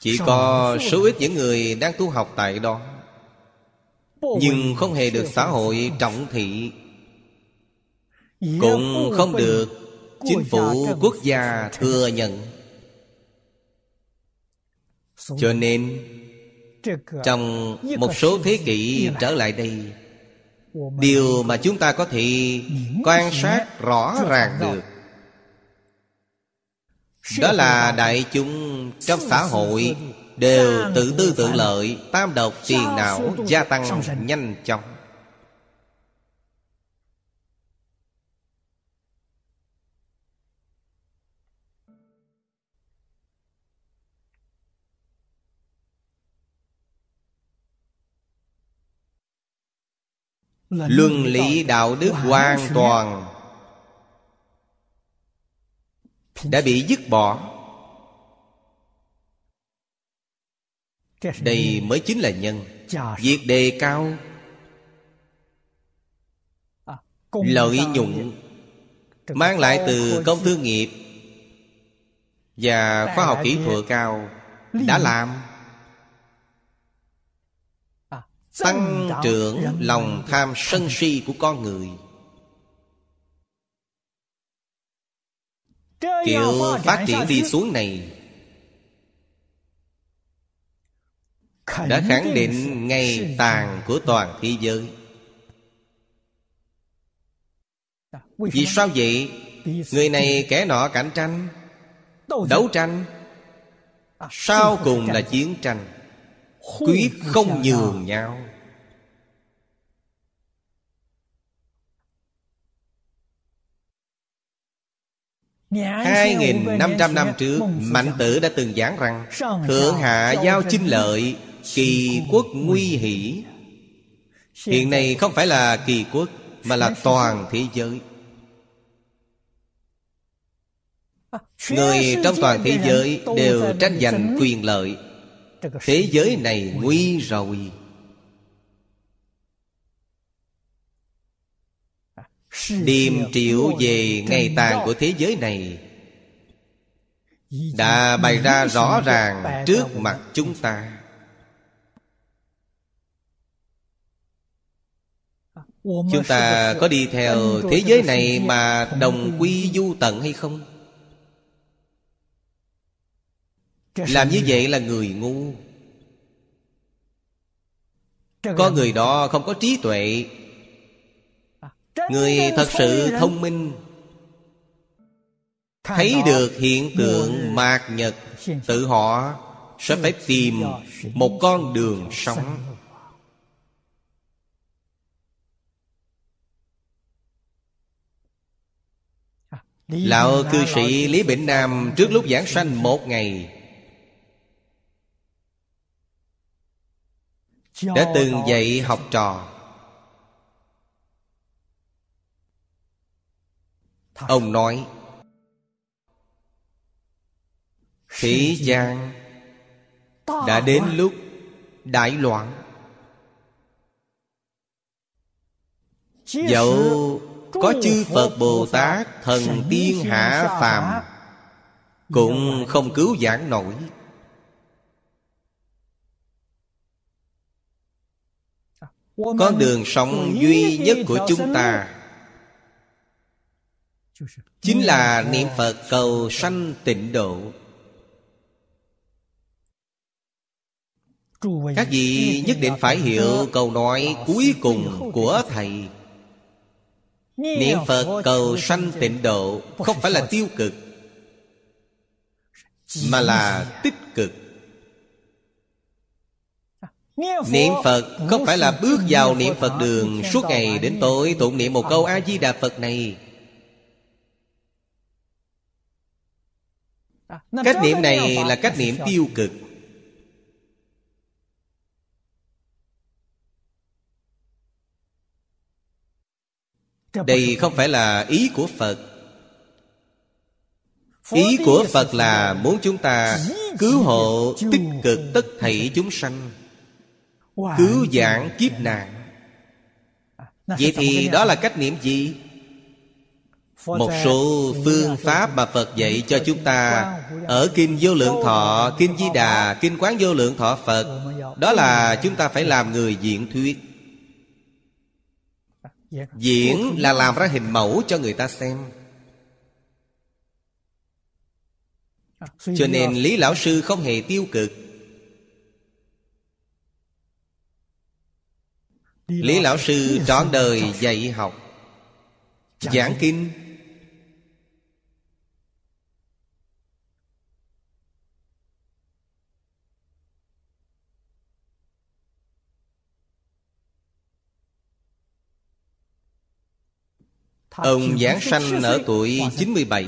A: Chỉ có số ít những người đang tu học tại đó. Nhưng không hề được xã hội trọng thị. Cũng không được Chính phủ quốc gia thừa nhận. Cho nên Trong một số thế kỷ trở lại đây Điều mà chúng ta có thể quan sát rõ ràng được Đó là đại chúng trong xã hội Đều tự tư tự lợi, Tam độc tiền não gia tăng nhanh chóng. Luân lý đạo đức hoàn toàn. Đã bị dứt bỏ. Đây mới chính là nhân. Việc đề cao. Lợi nhuận. Mang lại từ công thương nghiệp. Và khoa học kỹ thuật cao. Đã làm tăng trưởng lòng tham sân si của con người. Kiểu phát triển đi xuống này đã khẳng định ngày tàn của toàn thế giới. Vì sao vậy? người này kẻ nọ cạnh tranh đấu tranh. Sau cùng là chiến tranh quyết không nhường nhau. Hai nghìn năm trăm năm trước Mạnh tử đã từng giảng rằng Thượng hạ giao chinh lợi Kỳ quốc nguy hỷ. Hiện nay không phải là kỳ quốc Mà là toàn thế giới. Người trong toàn thế giới Đều tranh giành quyền lợi Thế giới này nguy rồi Điềm triệu về ngày tàn của thế giới này Đã bày ra rõ ràng trước mặt chúng ta Chúng ta có đi theo thế giới này mà đồng quy du tận hay không? Làm như vậy là người ngu. Có người đó không có trí tuệ. Người thật sự thông minh. Thấy được hiện tượng mạt nhật Tự họ sẽ phải tìm một con đường sống. Lão cư sĩ Lý Bỉnh Nam Trước lúc giảng sanh một ngày Đã từng dạy học trò. Ông nói Thế gian Đã đến lúc đại loạn. Dẫu có chư Phật Bồ Tát Thần tiên hạ phàm Cũng không cứu giảng nổi Con đường sống duy nhất của chúng ta. Chính là niệm Phật cầu sanh tịnh độ. Các vị nhất định phải hiểu câu nói cuối cùng của Thầy. Niệm Phật cầu sanh tịnh độ Không phải là tiêu cực Mà là tích cực Niệm Phật không phải là bước vào niệm Phật đường Suốt ngày đến tối tụng niệm một câu A-di-đà Phật này. Cách niệm này là cách niệm tiêu cực. Đây không phải là ý của Phật. Ý của Phật là muốn chúng ta cứu hộ tích cực tất thảy chúng sanh Cứu giảng kiếp nạn. Vậy thì đó là cách niệm gì? Một số phương pháp mà Phật dạy cho chúng ta Ở Kinh Vô Lượng Thọ, Kinh Di Đà, Kinh Quán Vô Lượng Thọ Phật. Đó là chúng ta phải làm người diễn thuyết. Diễn là làm ra hình mẫu cho người ta xem. Cho nên Lý Lão Sư không hề tiêu cực Lý Lão Sư trọn đời dạy học. Giảng kinh. Ông giảng sanh ở tuổi 97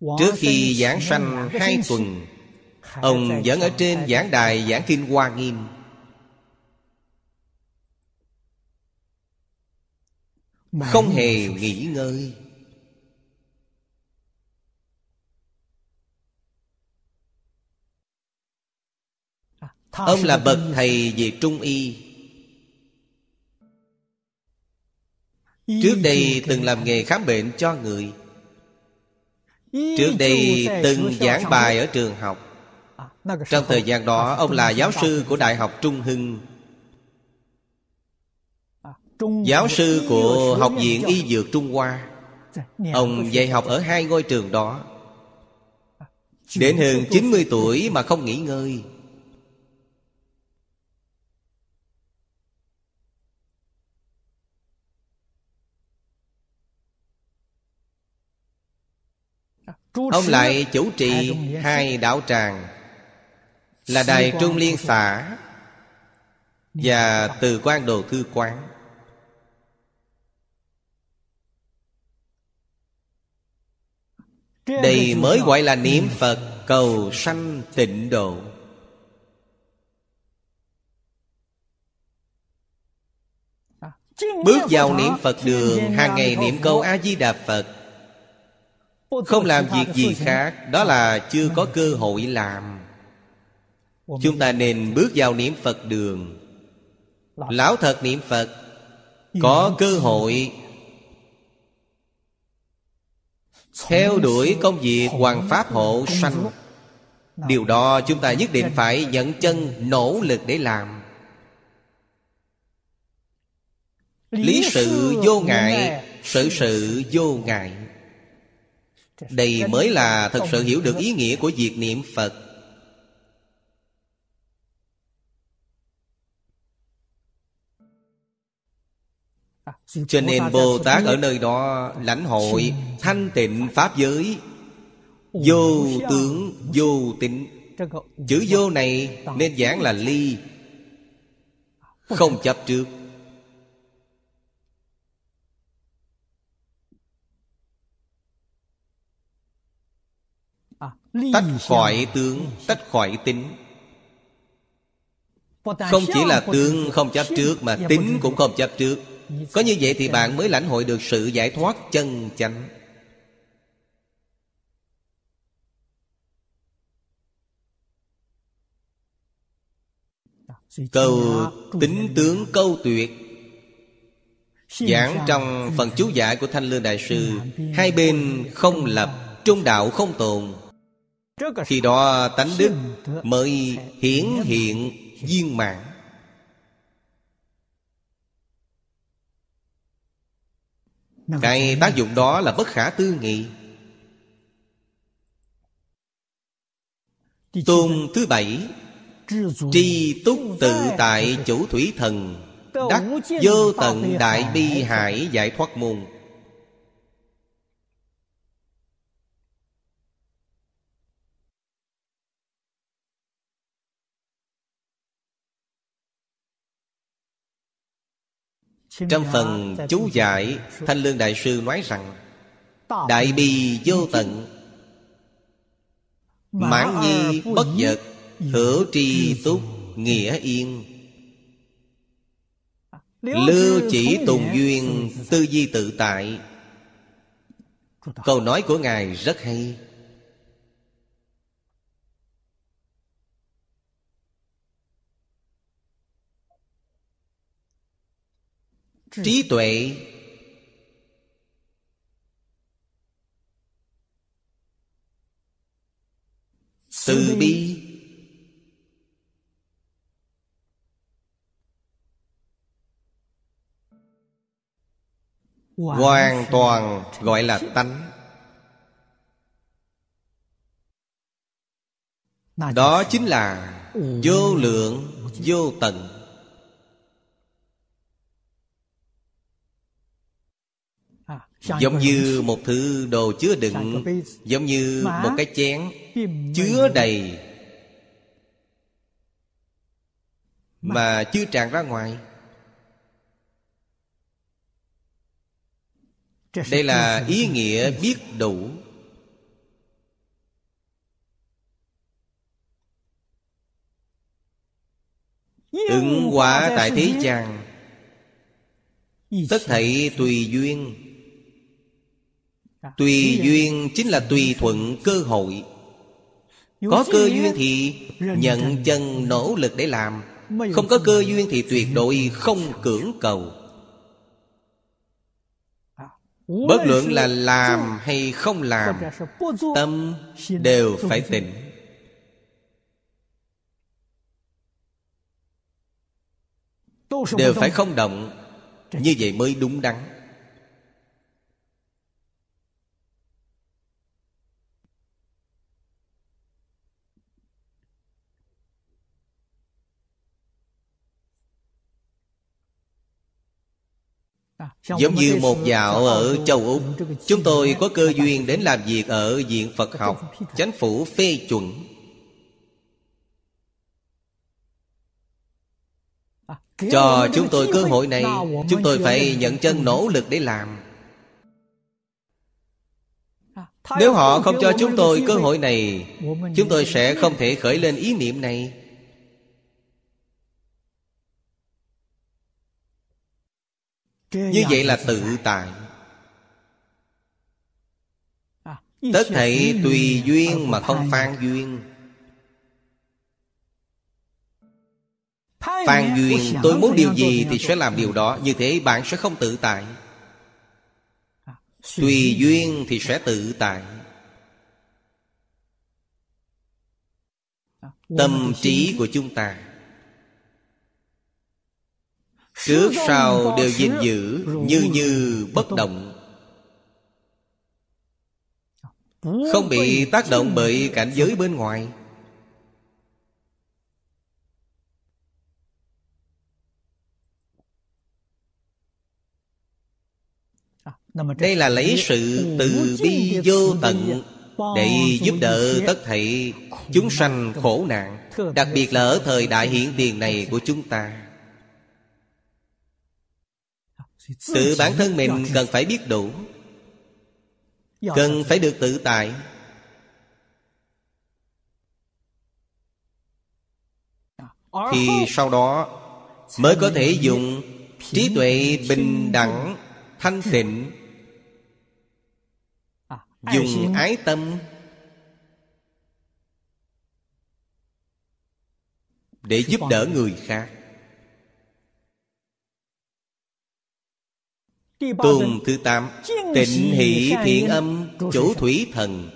A: Trước khi giảng sanh hai tuần Ông vẫn ở trên giảng đài giảng kinh Hoa Nghiêm Không hề nghỉ ngơi. Ông là bậc thầy về trung y. Trước đây từng làm nghề khám bệnh cho người. Trước đây từng giảng bài ở trường học. Trong thời gian đó Ông là giáo sư của Đại học Trung Hưng Giáo sư của Học viện Y Dược Trung Hoa Ông dạy học ở hai ngôi trường đó. Đến hơn 90 tuổi mà không nghỉ ngơi. Ông lại chủ trì hai đạo tràng Là Đài Trung Liên xã Và Từ quan Đồ Thư Quán Đây mới gọi là niệm Phật cầu sanh tịnh độ. Bước vào niệm Phật đường Hàng ngày niệm câu A-di-đà Phật. Không làm việc gì khác Đó là chưa có cơ hội làm. Chúng ta nên bước vào niệm Phật đường. Lão thật niệm Phật Có cơ hội Theo đuổi công việc hoàng pháp hộ sanh. Điều đó chúng ta nhất định phải nhận chân nỗ lực để làm. Lý sự vô ngại Sự sự vô ngại. Đây mới là thật sự hiểu được ý nghĩa của việc niệm Phật Cho nên Bồ Tát ở nơi đó lãnh hội thanh tịnh Pháp giới. Vô tướng vô tịnh. Chữ vô này nên giảng là ly. Không chấp trước. Tách khỏi tướng Tách khỏi tính. Không chỉ là tướng không chấp trước Mà tính cũng không chấp trước có như vậy thì bạn mới lãnh hội được sự giải thoát chân chánh. Câu tính tướng câu tuyệt. Giảng trong phần chú giải của Thanh Lương Đại Sư, Hai bên không lập, Trung đạo không tồn. Khi đó tánh đức mới hiển hiện viên mạng Cái tác dụng đó là bất khả tư nghị. Tôn thứ bảy Tri túc tự tại chủ thủy thần Đắc vô tận đại bi hải giải thoát môn Trong phần chú giải Thanh Lương Đại Sư nói rằng Đại bi vô tận Mãn nhi bất vật Hữu tri túc nghĩa yên. Lưu chỉ tùng duyên Tư di tự tại. Câu nói của Ngài rất hay trí tuệ. Từ bi. Hoàn toàn gọi là tánh. Đó chính là vô lượng vô tận giống như một thứ đồ chứa đựng giống như một cái chén chứa đầy. Mà chưa tràn ra ngoài. Đây là ý nghĩa biết đủ. Ứng quả tại thế gian. Tất thảy tùy duyên tùy duyên chính là tùy thuận cơ hội. Có cơ duyên thì nhận chân nỗ lực để làm. không có cơ duyên thì tuyệt đối không cưỡng cầu. Bất luận là làm hay không làm Tâm đều phải tịnh. Đều phải không động. Như vậy mới đúng đắn Giống như một dạo ở châu Úc Chúng tôi có cơ duyên đến làm việc ở Viện Phật học Chánh phủ phê chuẩn. Cho chúng tôi cơ hội này Chúng tôi phải nhận chân nỗ lực để làm. Nếu họ không cho chúng tôi cơ hội này Chúng tôi sẽ không thể khởi lên ý niệm này Như vậy là tự tại. Tất thảy tùy duyên mà không phan duyên. Phan duyên, tôi muốn điều gì thì sẽ làm điều đó. Như thế bạn sẽ không tự tại. Tùy duyên thì sẽ tự tại. Tâm trí của chúng ta Trước sau đều gìn giữ Như như bất động. Không bị tác động bởi cảnh giới bên ngoài. Đây là lấy sự từ bi vô tận Để giúp đỡ tất thảy chúng sanh khổ nạn. Đặc biệt là ở thời đại hiện tiền này của chúng ta Tự bản thân mình cần phải biết đủ. Cần phải được tự tại. Thì sau đó Mới có thể dùng Trí tuệ bình đẳng Thanh tịnh. Dùng ái tâm. Để giúp đỡ người khác Tuần thứ tám Tịnh hỷ thiện âm Chủ thủy thần.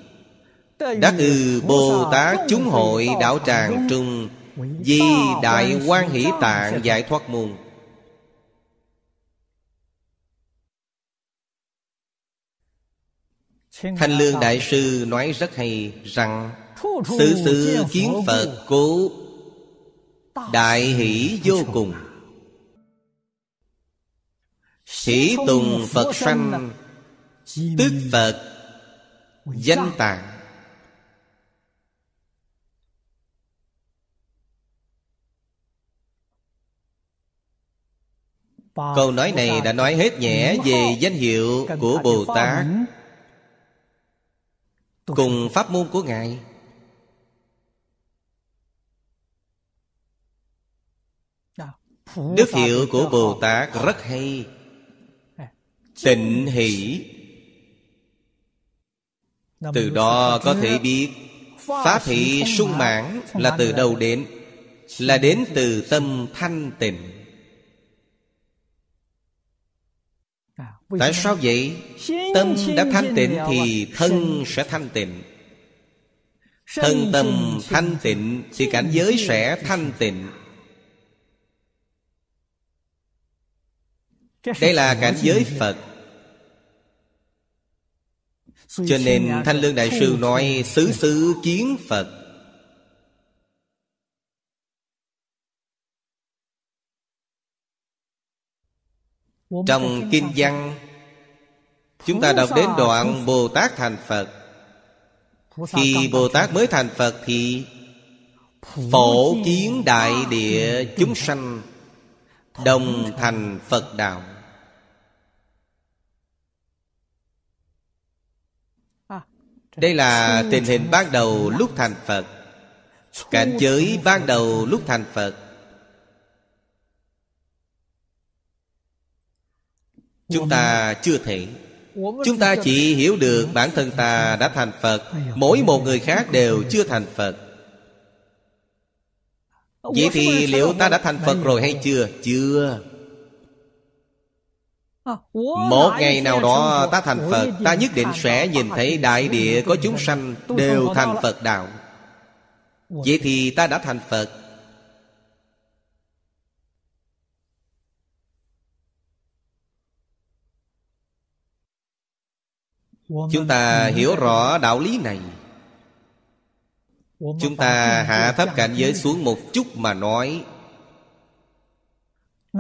A: Đắc ư Bồ Tát chúng hội đạo tràng trung Di đại quan hỷ tạng giải thoát môn. Thanh Lương Đại Sư nói rất hay rằng Sự sự kiến Phật cố Đại hỷ vô cùng Hỷ tùng Phật sanh Tức Phật Danh tạng. Câu nói này đã nói hết nhẹ về danh hiệu của Bồ Tát. Cùng pháp môn của Ngài. Đức hiệu của Bồ Tát rất hay Tịnh hỷ. Từ đó có thể biết Pháp hỷ sung mãn là từ đâu đến? Là đến từ tâm thanh tịnh. Tại sao vậy? Tâm đã thanh tịnh thì thân sẽ thanh tịnh. Thân tâm thanh tịnh Thì cảnh giới sẽ thanh tịnh. Đây là cảnh giới Phật Cho nên Thanh Lương Đại Sư nói Xứ xứ kiến Phật. Trong Kinh văn Chúng ta đọc đến đoạn Bồ Tát thành Phật. Khi Bồ Tát mới thành Phật thì Phổ kiến đại địa chúng sanh Đồng thành Phật đạo Đây là tình hình ban đầu lúc thành Phật. Cảnh giới ban đầu lúc thành Phật. Chúng ta chưa thể Chúng ta chỉ hiểu được bản thân ta đã thành Phật. Mỗi một người khác đều chưa thành Phật. Vậy thì liệu ta đã thành Phật rồi hay chưa? Chưa Một ngày nào đó ta thành Phật Ta nhất định sẽ nhìn thấy đại địa có chúng sanh Đều thành Phật đạo. Vậy thì ta đã thành Phật. Chúng ta hiểu rõ đạo lý này. Chúng ta hạ thấp cảnh giới xuống một chút mà nói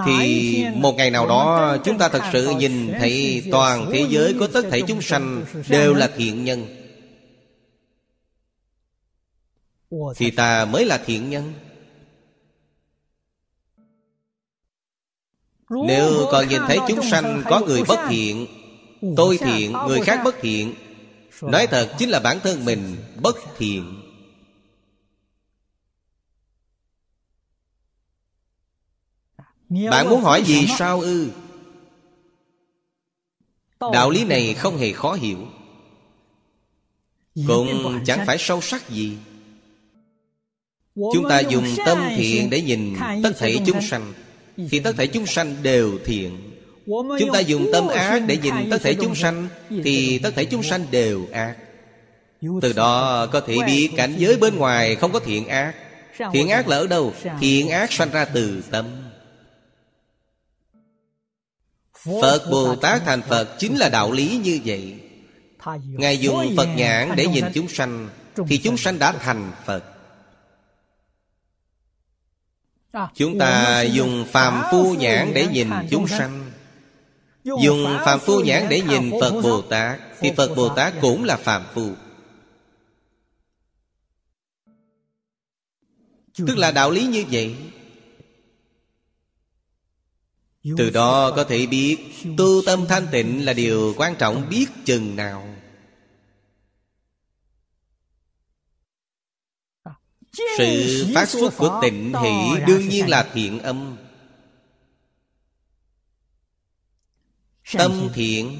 A: Thì một ngày nào đó chúng ta thật sự nhìn thấy toàn thế giới có tất thảy chúng sanh đều là thiện nhân. Thì ta mới là thiện nhân. Nếu còn nhìn thấy chúng sanh có người bất thiện Tôi thiện, người khác bất thiện. Nói thật chính là bản thân mình bất thiện Bạn muốn hỏi gì sao ư? Đạo lý này không hề khó hiểu. Cũng chẳng phải sâu sắc gì. Chúng ta dùng tâm thiện để nhìn tất thảy chúng sanh. Thì tất thảy chúng sanh đều thiện. Chúng ta dùng tâm ác để nhìn tất thể chúng sanh Thì tất thể chúng sanh đều ác. Từ đó có thể biết cảnh giới bên ngoài không có thiện ác. Thiện ác là ở đâu? Thiện ác sanh ra từ tâm Phật Bồ Tát thành Phật chính là đạo lý như vậy. Ngài dùng Phật nhãn để nhìn chúng sanh Thì chúng sanh đã thành Phật. Chúng ta dùng phàm phu nhãn để nhìn chúng sanh. Dùng Phạm Phu nhãn để nhìn Phật Bồ Tát Thì Phật Bồ Tát cũng là Phạm Phu. Tức là đạo lý như vậy từ đó có thể biết, Tu tâm thanh tịnh là điều quan trọng biết chừng nào. Sự phát xuất của tịnh hỷ đương nhiên là thiện âm. Tâm thiện,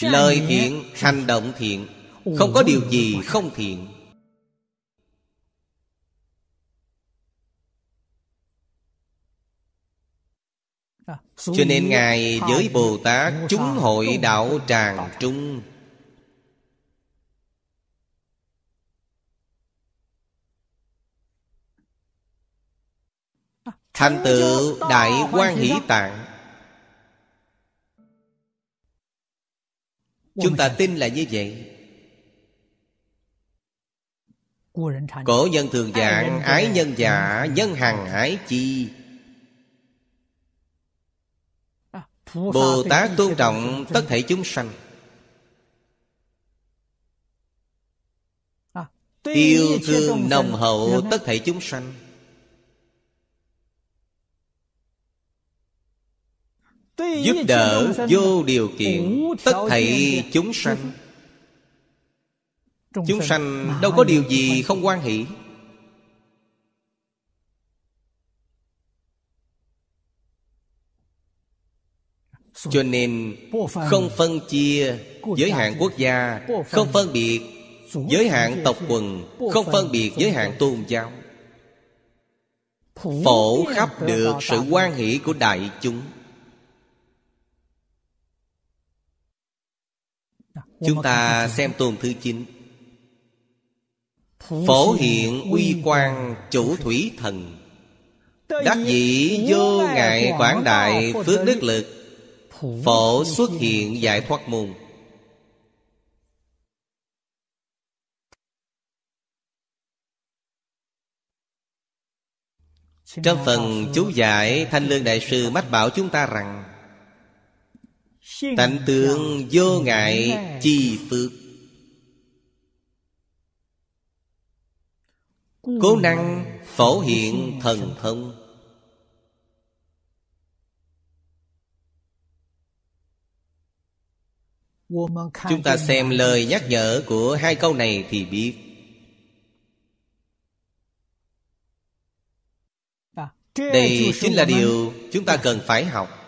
A: Lời thiện, Hành động thiện, Không có điều gì không thiện. Cho nên Ngài với Bồ Tát Chúng hội đạo tràng trung. Thành tựu Đại quan Hỷ Tạng. Chúng ta tin là như vậy. Cổ nhân thường giảng Ái nhân giả Nhân hằng ái chi Bồ Tát tôn trọng tất thể chúng sanh. À, Yêu thương nồng hậu tất thể chúng sanh. Giúp đỡ vô điều kiện Tất thảy chúng sanh. Chúng sanh đâu có điều gì không quan hỷ cho nên không phân chia giới hạn quốc gia, không phân biệt giới hạn tộc quần, không phân biệt giới hạn tôn giáo. Phổ khắp được sự quan hỷ của đại chúng. Chúng ta xem tuần thứ chín. Phổ hiện uy quang chủ thủy thần, đắc dĩ vô ngại quảng đại phước đức lực. Phổ xuất hiện giải thoát môn. Trong phần chú giải Thanh Lương Đại Sư mách bảo chúng ta rằng Tánh tướng vô ngại chi phước. Cố năng phổ hiện thần thông Chúng ta xem lời nhắc nhở của hai câu này thì biết. Đây chính là điều chúng ta cần phải học.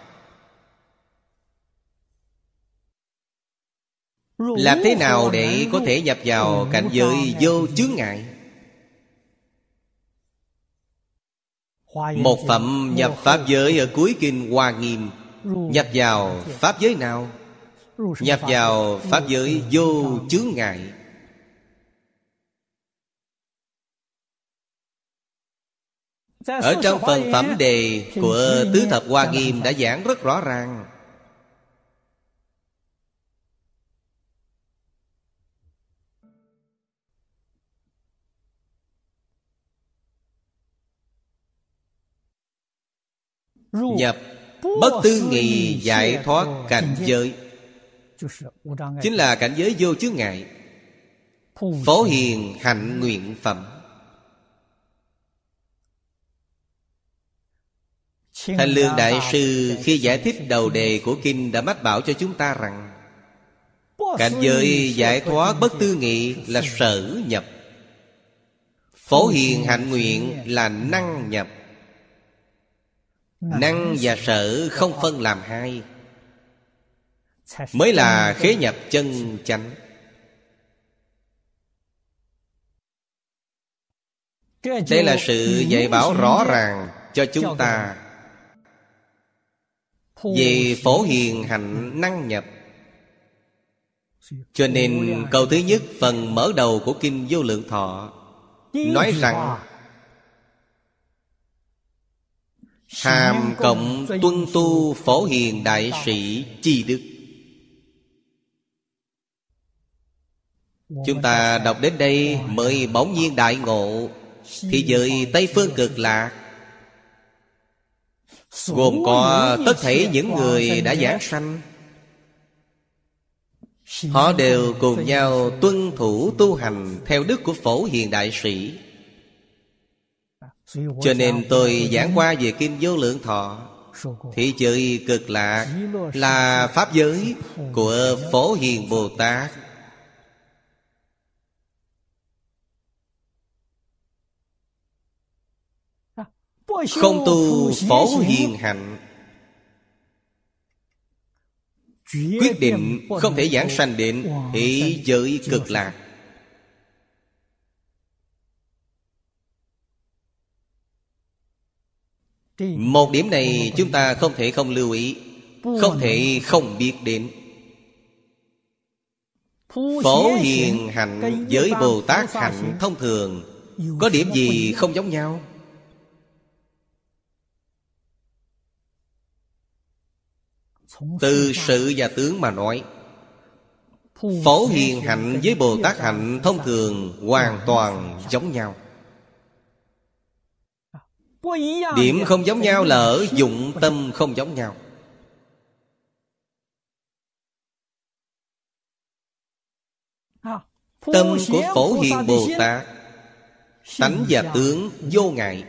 A: Làm thế nào để có thể nhập vào cảnh giới vô chướng ngại? Một phẩm nhập Pháp giới ở cuối kinh Hoa Nghiêm. Nhập vào Pháp giới nào? Nhập vào Pháp giới vô chướng ngại. Ở trong phần phẩm đề của Tứ Thập Hoa Nghiêm đã giảng rất rõ ràng. Nhập Bất tư nghị giải thoát cảnh giới Chính là cảnh giới vô chướng ngại. Phổ hiền hạnh nguyện phẩm. Thanh Lương Đại Sư khi giải thích đầu đề của Kinh Đã mách bảo cho chúng ta rằng Cảnh giới giải thoát bất tư nghị là sở nhập. Phổ hiền hạnh nguyện là năng nhập. Năng và sở không phân làm hai Mới là khế nhập chân chánh. Đây là sự dạy bảo rõ ràng cho chúng ta. Về phổ hiền hạnh năng nhập. Cho nên câu thứ nhất phần mở đầu của Kinh Vô Lượng Thọ Nói rằng Hàm cộng tuân tu phổ hiền đại sĩ chi đức Chúng ta đọc đến đây mới bỗng nhiên đại ngộ, Thì giới Tây Phương cực lạc. Gồm có tất thể những người đã giảng sanh. Họ đều cùng nhau tuân thủ tu hành Theo đức của phổ hiền đại sĩ. Cho nên tôi giảng qua về Kinh Vô Lượng Thọ Thị giới cực lạc Là Pháp giới Của Phổ Hiền Bồ Tát. Không tu Phổ Hiền Hạnh. Quyết định không thể giảng sanh định Thị giới cực lạc. Một điểm này chúng ta không thể không lưu ý Không thể không biết đến. Phổ hiền hạnh với Bồ Tát hạnh thông thường. Có điểm gì không giống nhau? Từ sự và tướng mà nói Phổ hiền hạnh với Bồ Tát hạnh thông thường Hoàn toàn giống nhau. Điểm không giống nhau là ở dụng tâm không giống nhau. Tâm của Phổ Hiền Bồ Tát Tánh và tướng vô ngại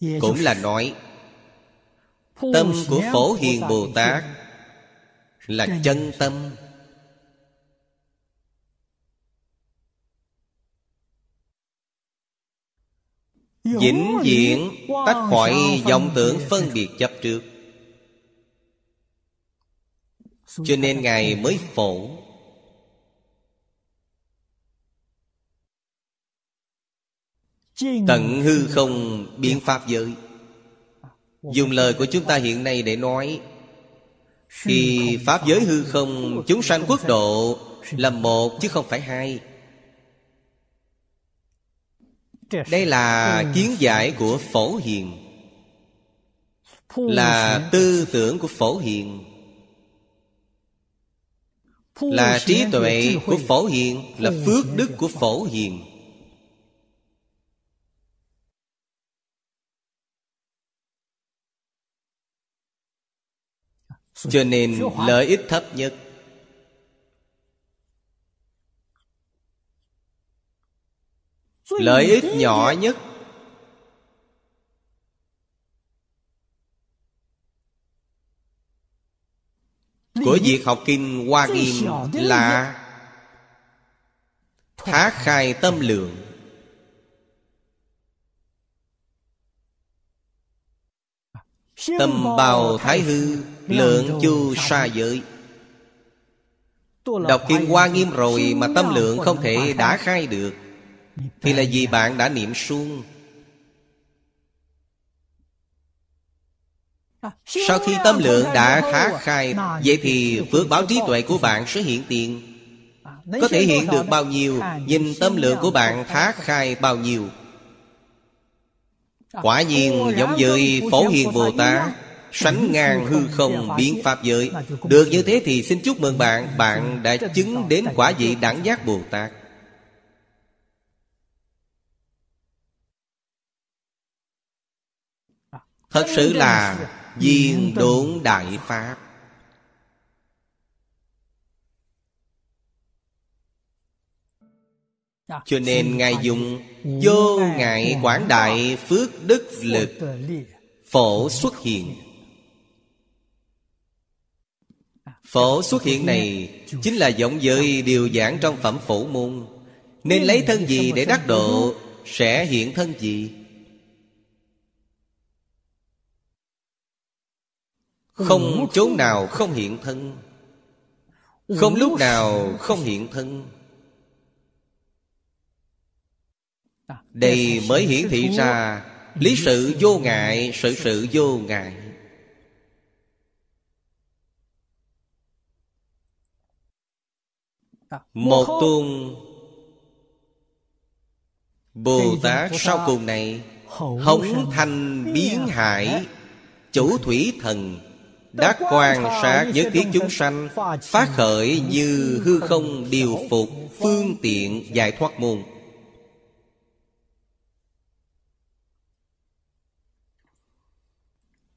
A: Cũng là nói Tâm của Phổ Hiền Bồ Tát Là chân tâm. Vĩnh viễn tách khỏi vọng tưởng phân biệt chấp trước. Cho nên ngài mới phổ tận hư không biến pháp giới. Dùng lời của chúng ta hiện nay để nói Khi Pháp giới hư không Chúng sanh quốc độ Là một chứ không phải hai. Đây là kiến giải của Phổ Hiền. Là tư tưởng của Phổ Hiền. Là trí tuệ của Phổ Hiền Là phước đức của Phổ Hiền Cho nên lợi ích thấp nhất. Lợi ích nhỏ nhất. Của việc học kinh Hoa Nghiêm là Thác khai tâm lượng. Tâm bào thái hư Lượng chu sa giới. Đọc kinh Hoa Nghiêm rồi Mà tâm lượng không thể đã khai được. Thì là vì bạn đã niệm suông? Sau khi tâm lượng đã khá khai Vậy thì phước báo trí tuệ của bạn sẽ hiện tiền. Có thể hiện được bao nhiêu Nhìn tâm lượng của bạn thá khai bao nhiêu? Quả nhiên giống với Phổ Hiền Bồ Tát Sánh ngang hư không biến Pháp giới. Được như thế thì xin chúc mừng bạn. Bạn đã chứng đến quả vị đẳng giác Bồ Tát. Thật sự là viên đốn đại Pháp. Cho nên Ngài dùng Vô ngại quảng đại phước đức lực Phổ xuất hiện. Phổ xuất hiện này Chính là giọng giới điều giảng trong phẩm phổ môn. Nên lấy thân gì để đắc độ, Sẽ hiện thân gì? Không chỗ nào không hiện thân. Không lúc nào không hiện thân. Đây mới hiển thị ra Lý sự vô ngại, Sự sự vô ngại. Một tôn Bồ Tát sau cùng này Hống thành biến hải Chủ thủy thần Đắc quan sát nhất thiết chúng sanh Phát khởi như hư không điều phục Phương tiện giải thoát môn.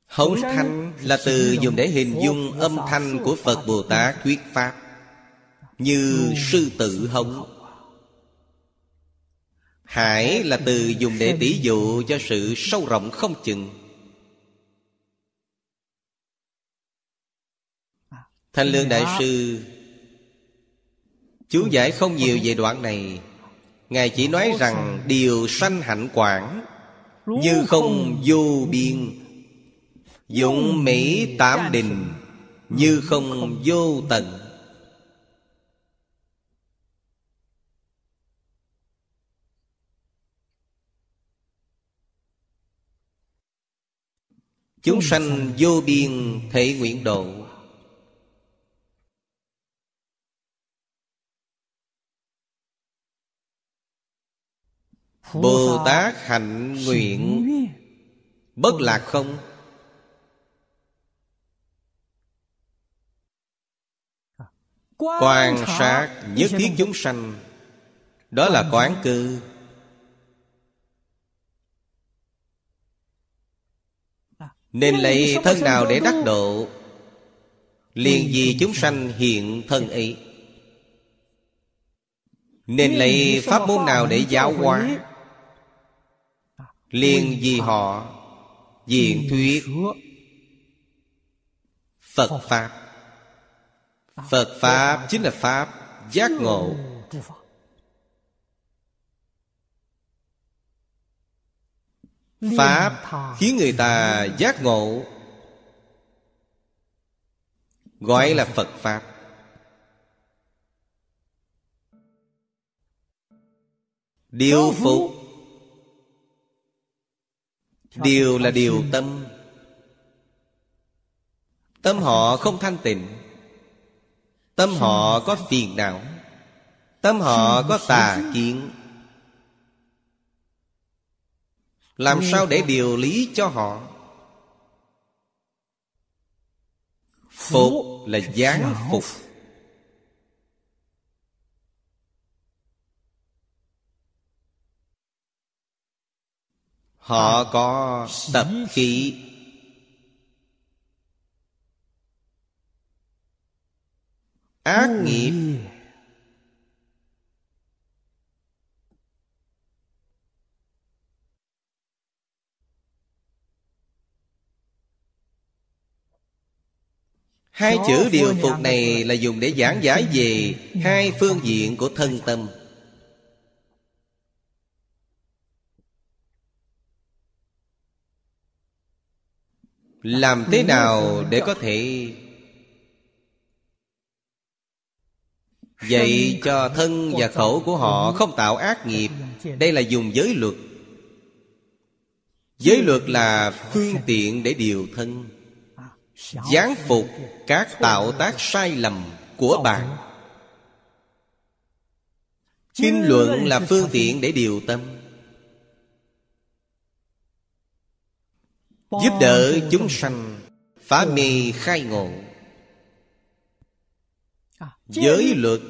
A: Hống thanh là từ dùng để hình dung âm thanh của Phật Bồ Tát. thuyết Pháp như sư tử hống. Hải là từ dùng để tỷ dụ cho sự sâu rộng không chừng. Thanh Lương Đại Sư, Chú giải không nhiều về đoạn này. Ngài chỉ nói rằng Điều sanh hạnh quản Như không vô biên, Dụng mỹ tám đình Như không vô tận. Chúng sanh vô biên thể nguyện độ. Bồ Tát hạnh nguyện. Bất lạc không. Quan sát nhất thiết chúng sanh. Đó là quán cư Nên lấy thân nào để đắc độ Liền vì chúng sanh hiện thân ấy. Nên lấy pháp môn nào để giáo hóa. Liền vì họ Diện thuyết. Phật Pháp. Phật Pháp. Chính là Pháp giác ngộ Pháp khiến người ta giác ngộ. Gọi là Phật Pháp. Điều phục. Điều là điều tâm. Tâm họ không thanh tịnh. Tâm họ có phiền não. Tâm họ có tà kiến Làm sao để điều lý cho họ? Phục là gián phục. Họ có tập khí. Ác nghiệp Hai chữ điều phục này là dùng để giảng giải về Hai phương diện của thân tâm. Làm thế nào để có thể Dạy cho thân và khẩu của họ không tạo ác nghiệp. Đây là dùng giới luật. Giới luật là phương tiện để điều thân Gián phục các tạo tác sai lầm của bạn. Kinh luận là phương tiện để điều tâm. Giúp đỡ chúng sanh Phá mê khai ngộ. Giới luật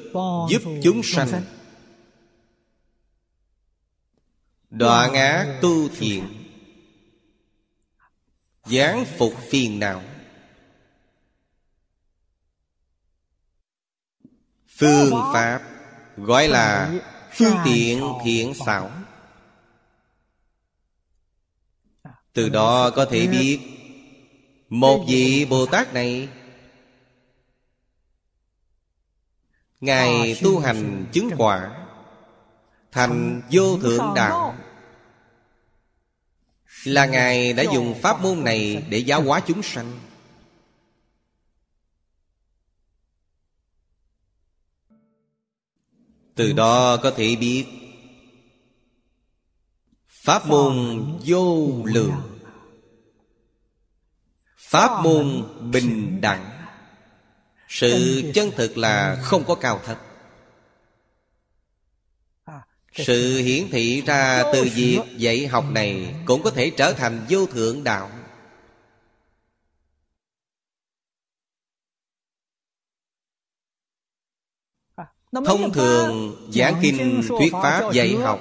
A: giúp chúng sanh. Đoạn ác tu thiện. Giáng phục phiền não Phương pháp Gọi là phương tiện thiện xảo Từ đó có thể biết Một vị Bồ Tát này Ngài tu hành chứng quả Thành vô thượng đạo. Là Ngài đã dùng pháp môn này Để giáo hóa chúng sanh Từ đó có thể biết. Pháp môn vô lượng. Pháp môn bình đẳng. Sự chân thực là không có cao thấp. Sự hiển thị ra từ việc dạy học này Cũng có thể trở thành vô thượng đạo Thông thường giảng kinh thuyết pháp dạy học.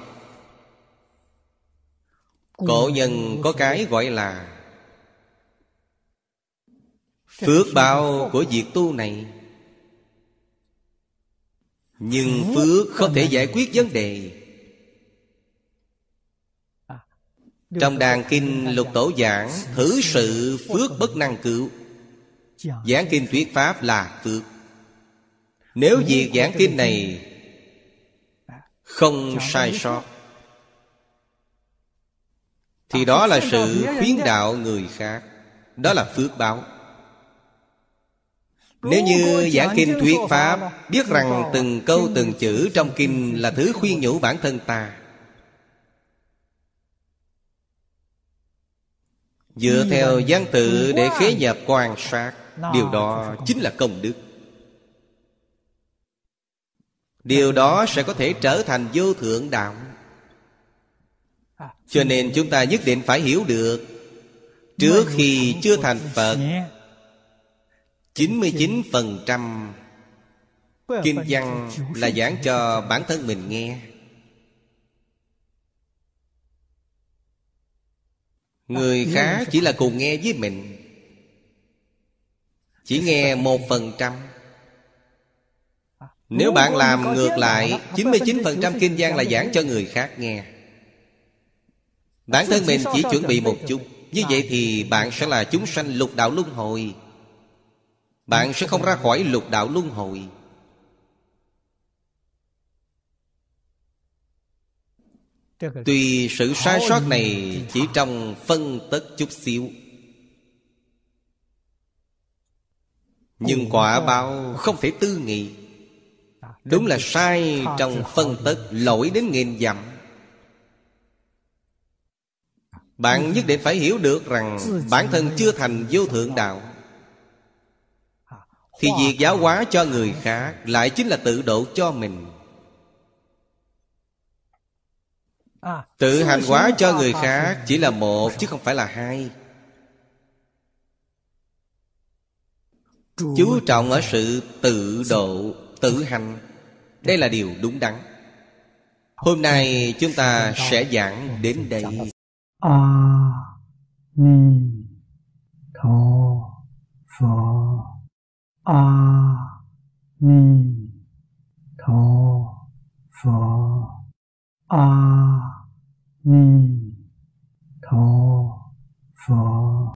A: Cổ nhân có cái gọi là Phước báo của việc tu này. Nhưng phước không thể giải quyết vấn đề. Trong đàn kinh lục tổ giảng Thử sự phước bất năng cứu. Giảng kinh thuyết pháp là phước nếu việc giảng kinh này Không sai sót, Thì đó là sự khuyến đạo người khác. Đó là phước báo. Nếu như giảng kinh thuyết Pháp, Biết rằng từng câu, từng chữ trong kinh Là thứ khuyên nhủ bản thân ta, Dựa theo văn tự để khế nhập quan sát, Điều đó chính là công đức. Điều đó sẽ có thể trở thành vô thượng đạo. Cho nên chúng ta nhất định phải hiểu được, Trước khi chưa thành Phật 99% Kinh văn là giảng cho bản thân mình nghe. Người khác chỉ là cùng nghe với mình, Chỉ nghe một phần trăm. Nếu bạn làm ngược lại 99% kinh văn là giảng cho người khác nghe. Bản thân mình chỉ chuẩn bị một chút. Như vậy thì bạn sẽ là chúng sanh lục đạo luân hồi. Bạn sẽ không ra khỏi lục đạo luân hồi. Tuy sự sai sót này chỉ trong phân tất chút xíu. Nhưng quả báo không thể tư nghị Đúng là sai trong phân tất lỗi đến nghìn dặm. Bạn nhất định phải hiểu được rằng Bản thân chưa thành vô thượng đạo. Thì việc giáo hóa cho người khác Lại chính là tự độ cho mình. Tự hành hóa cho người khác Chỉ là một chứ không phải là hai. Chú trọng ở sự tự độ Tự hành đây là điều đúng đắn. Hôm nay chúng ta sẽ giảng đến đây.
B: A Ni Tho Phở A Ni Tho Phở A Ni Tho Phở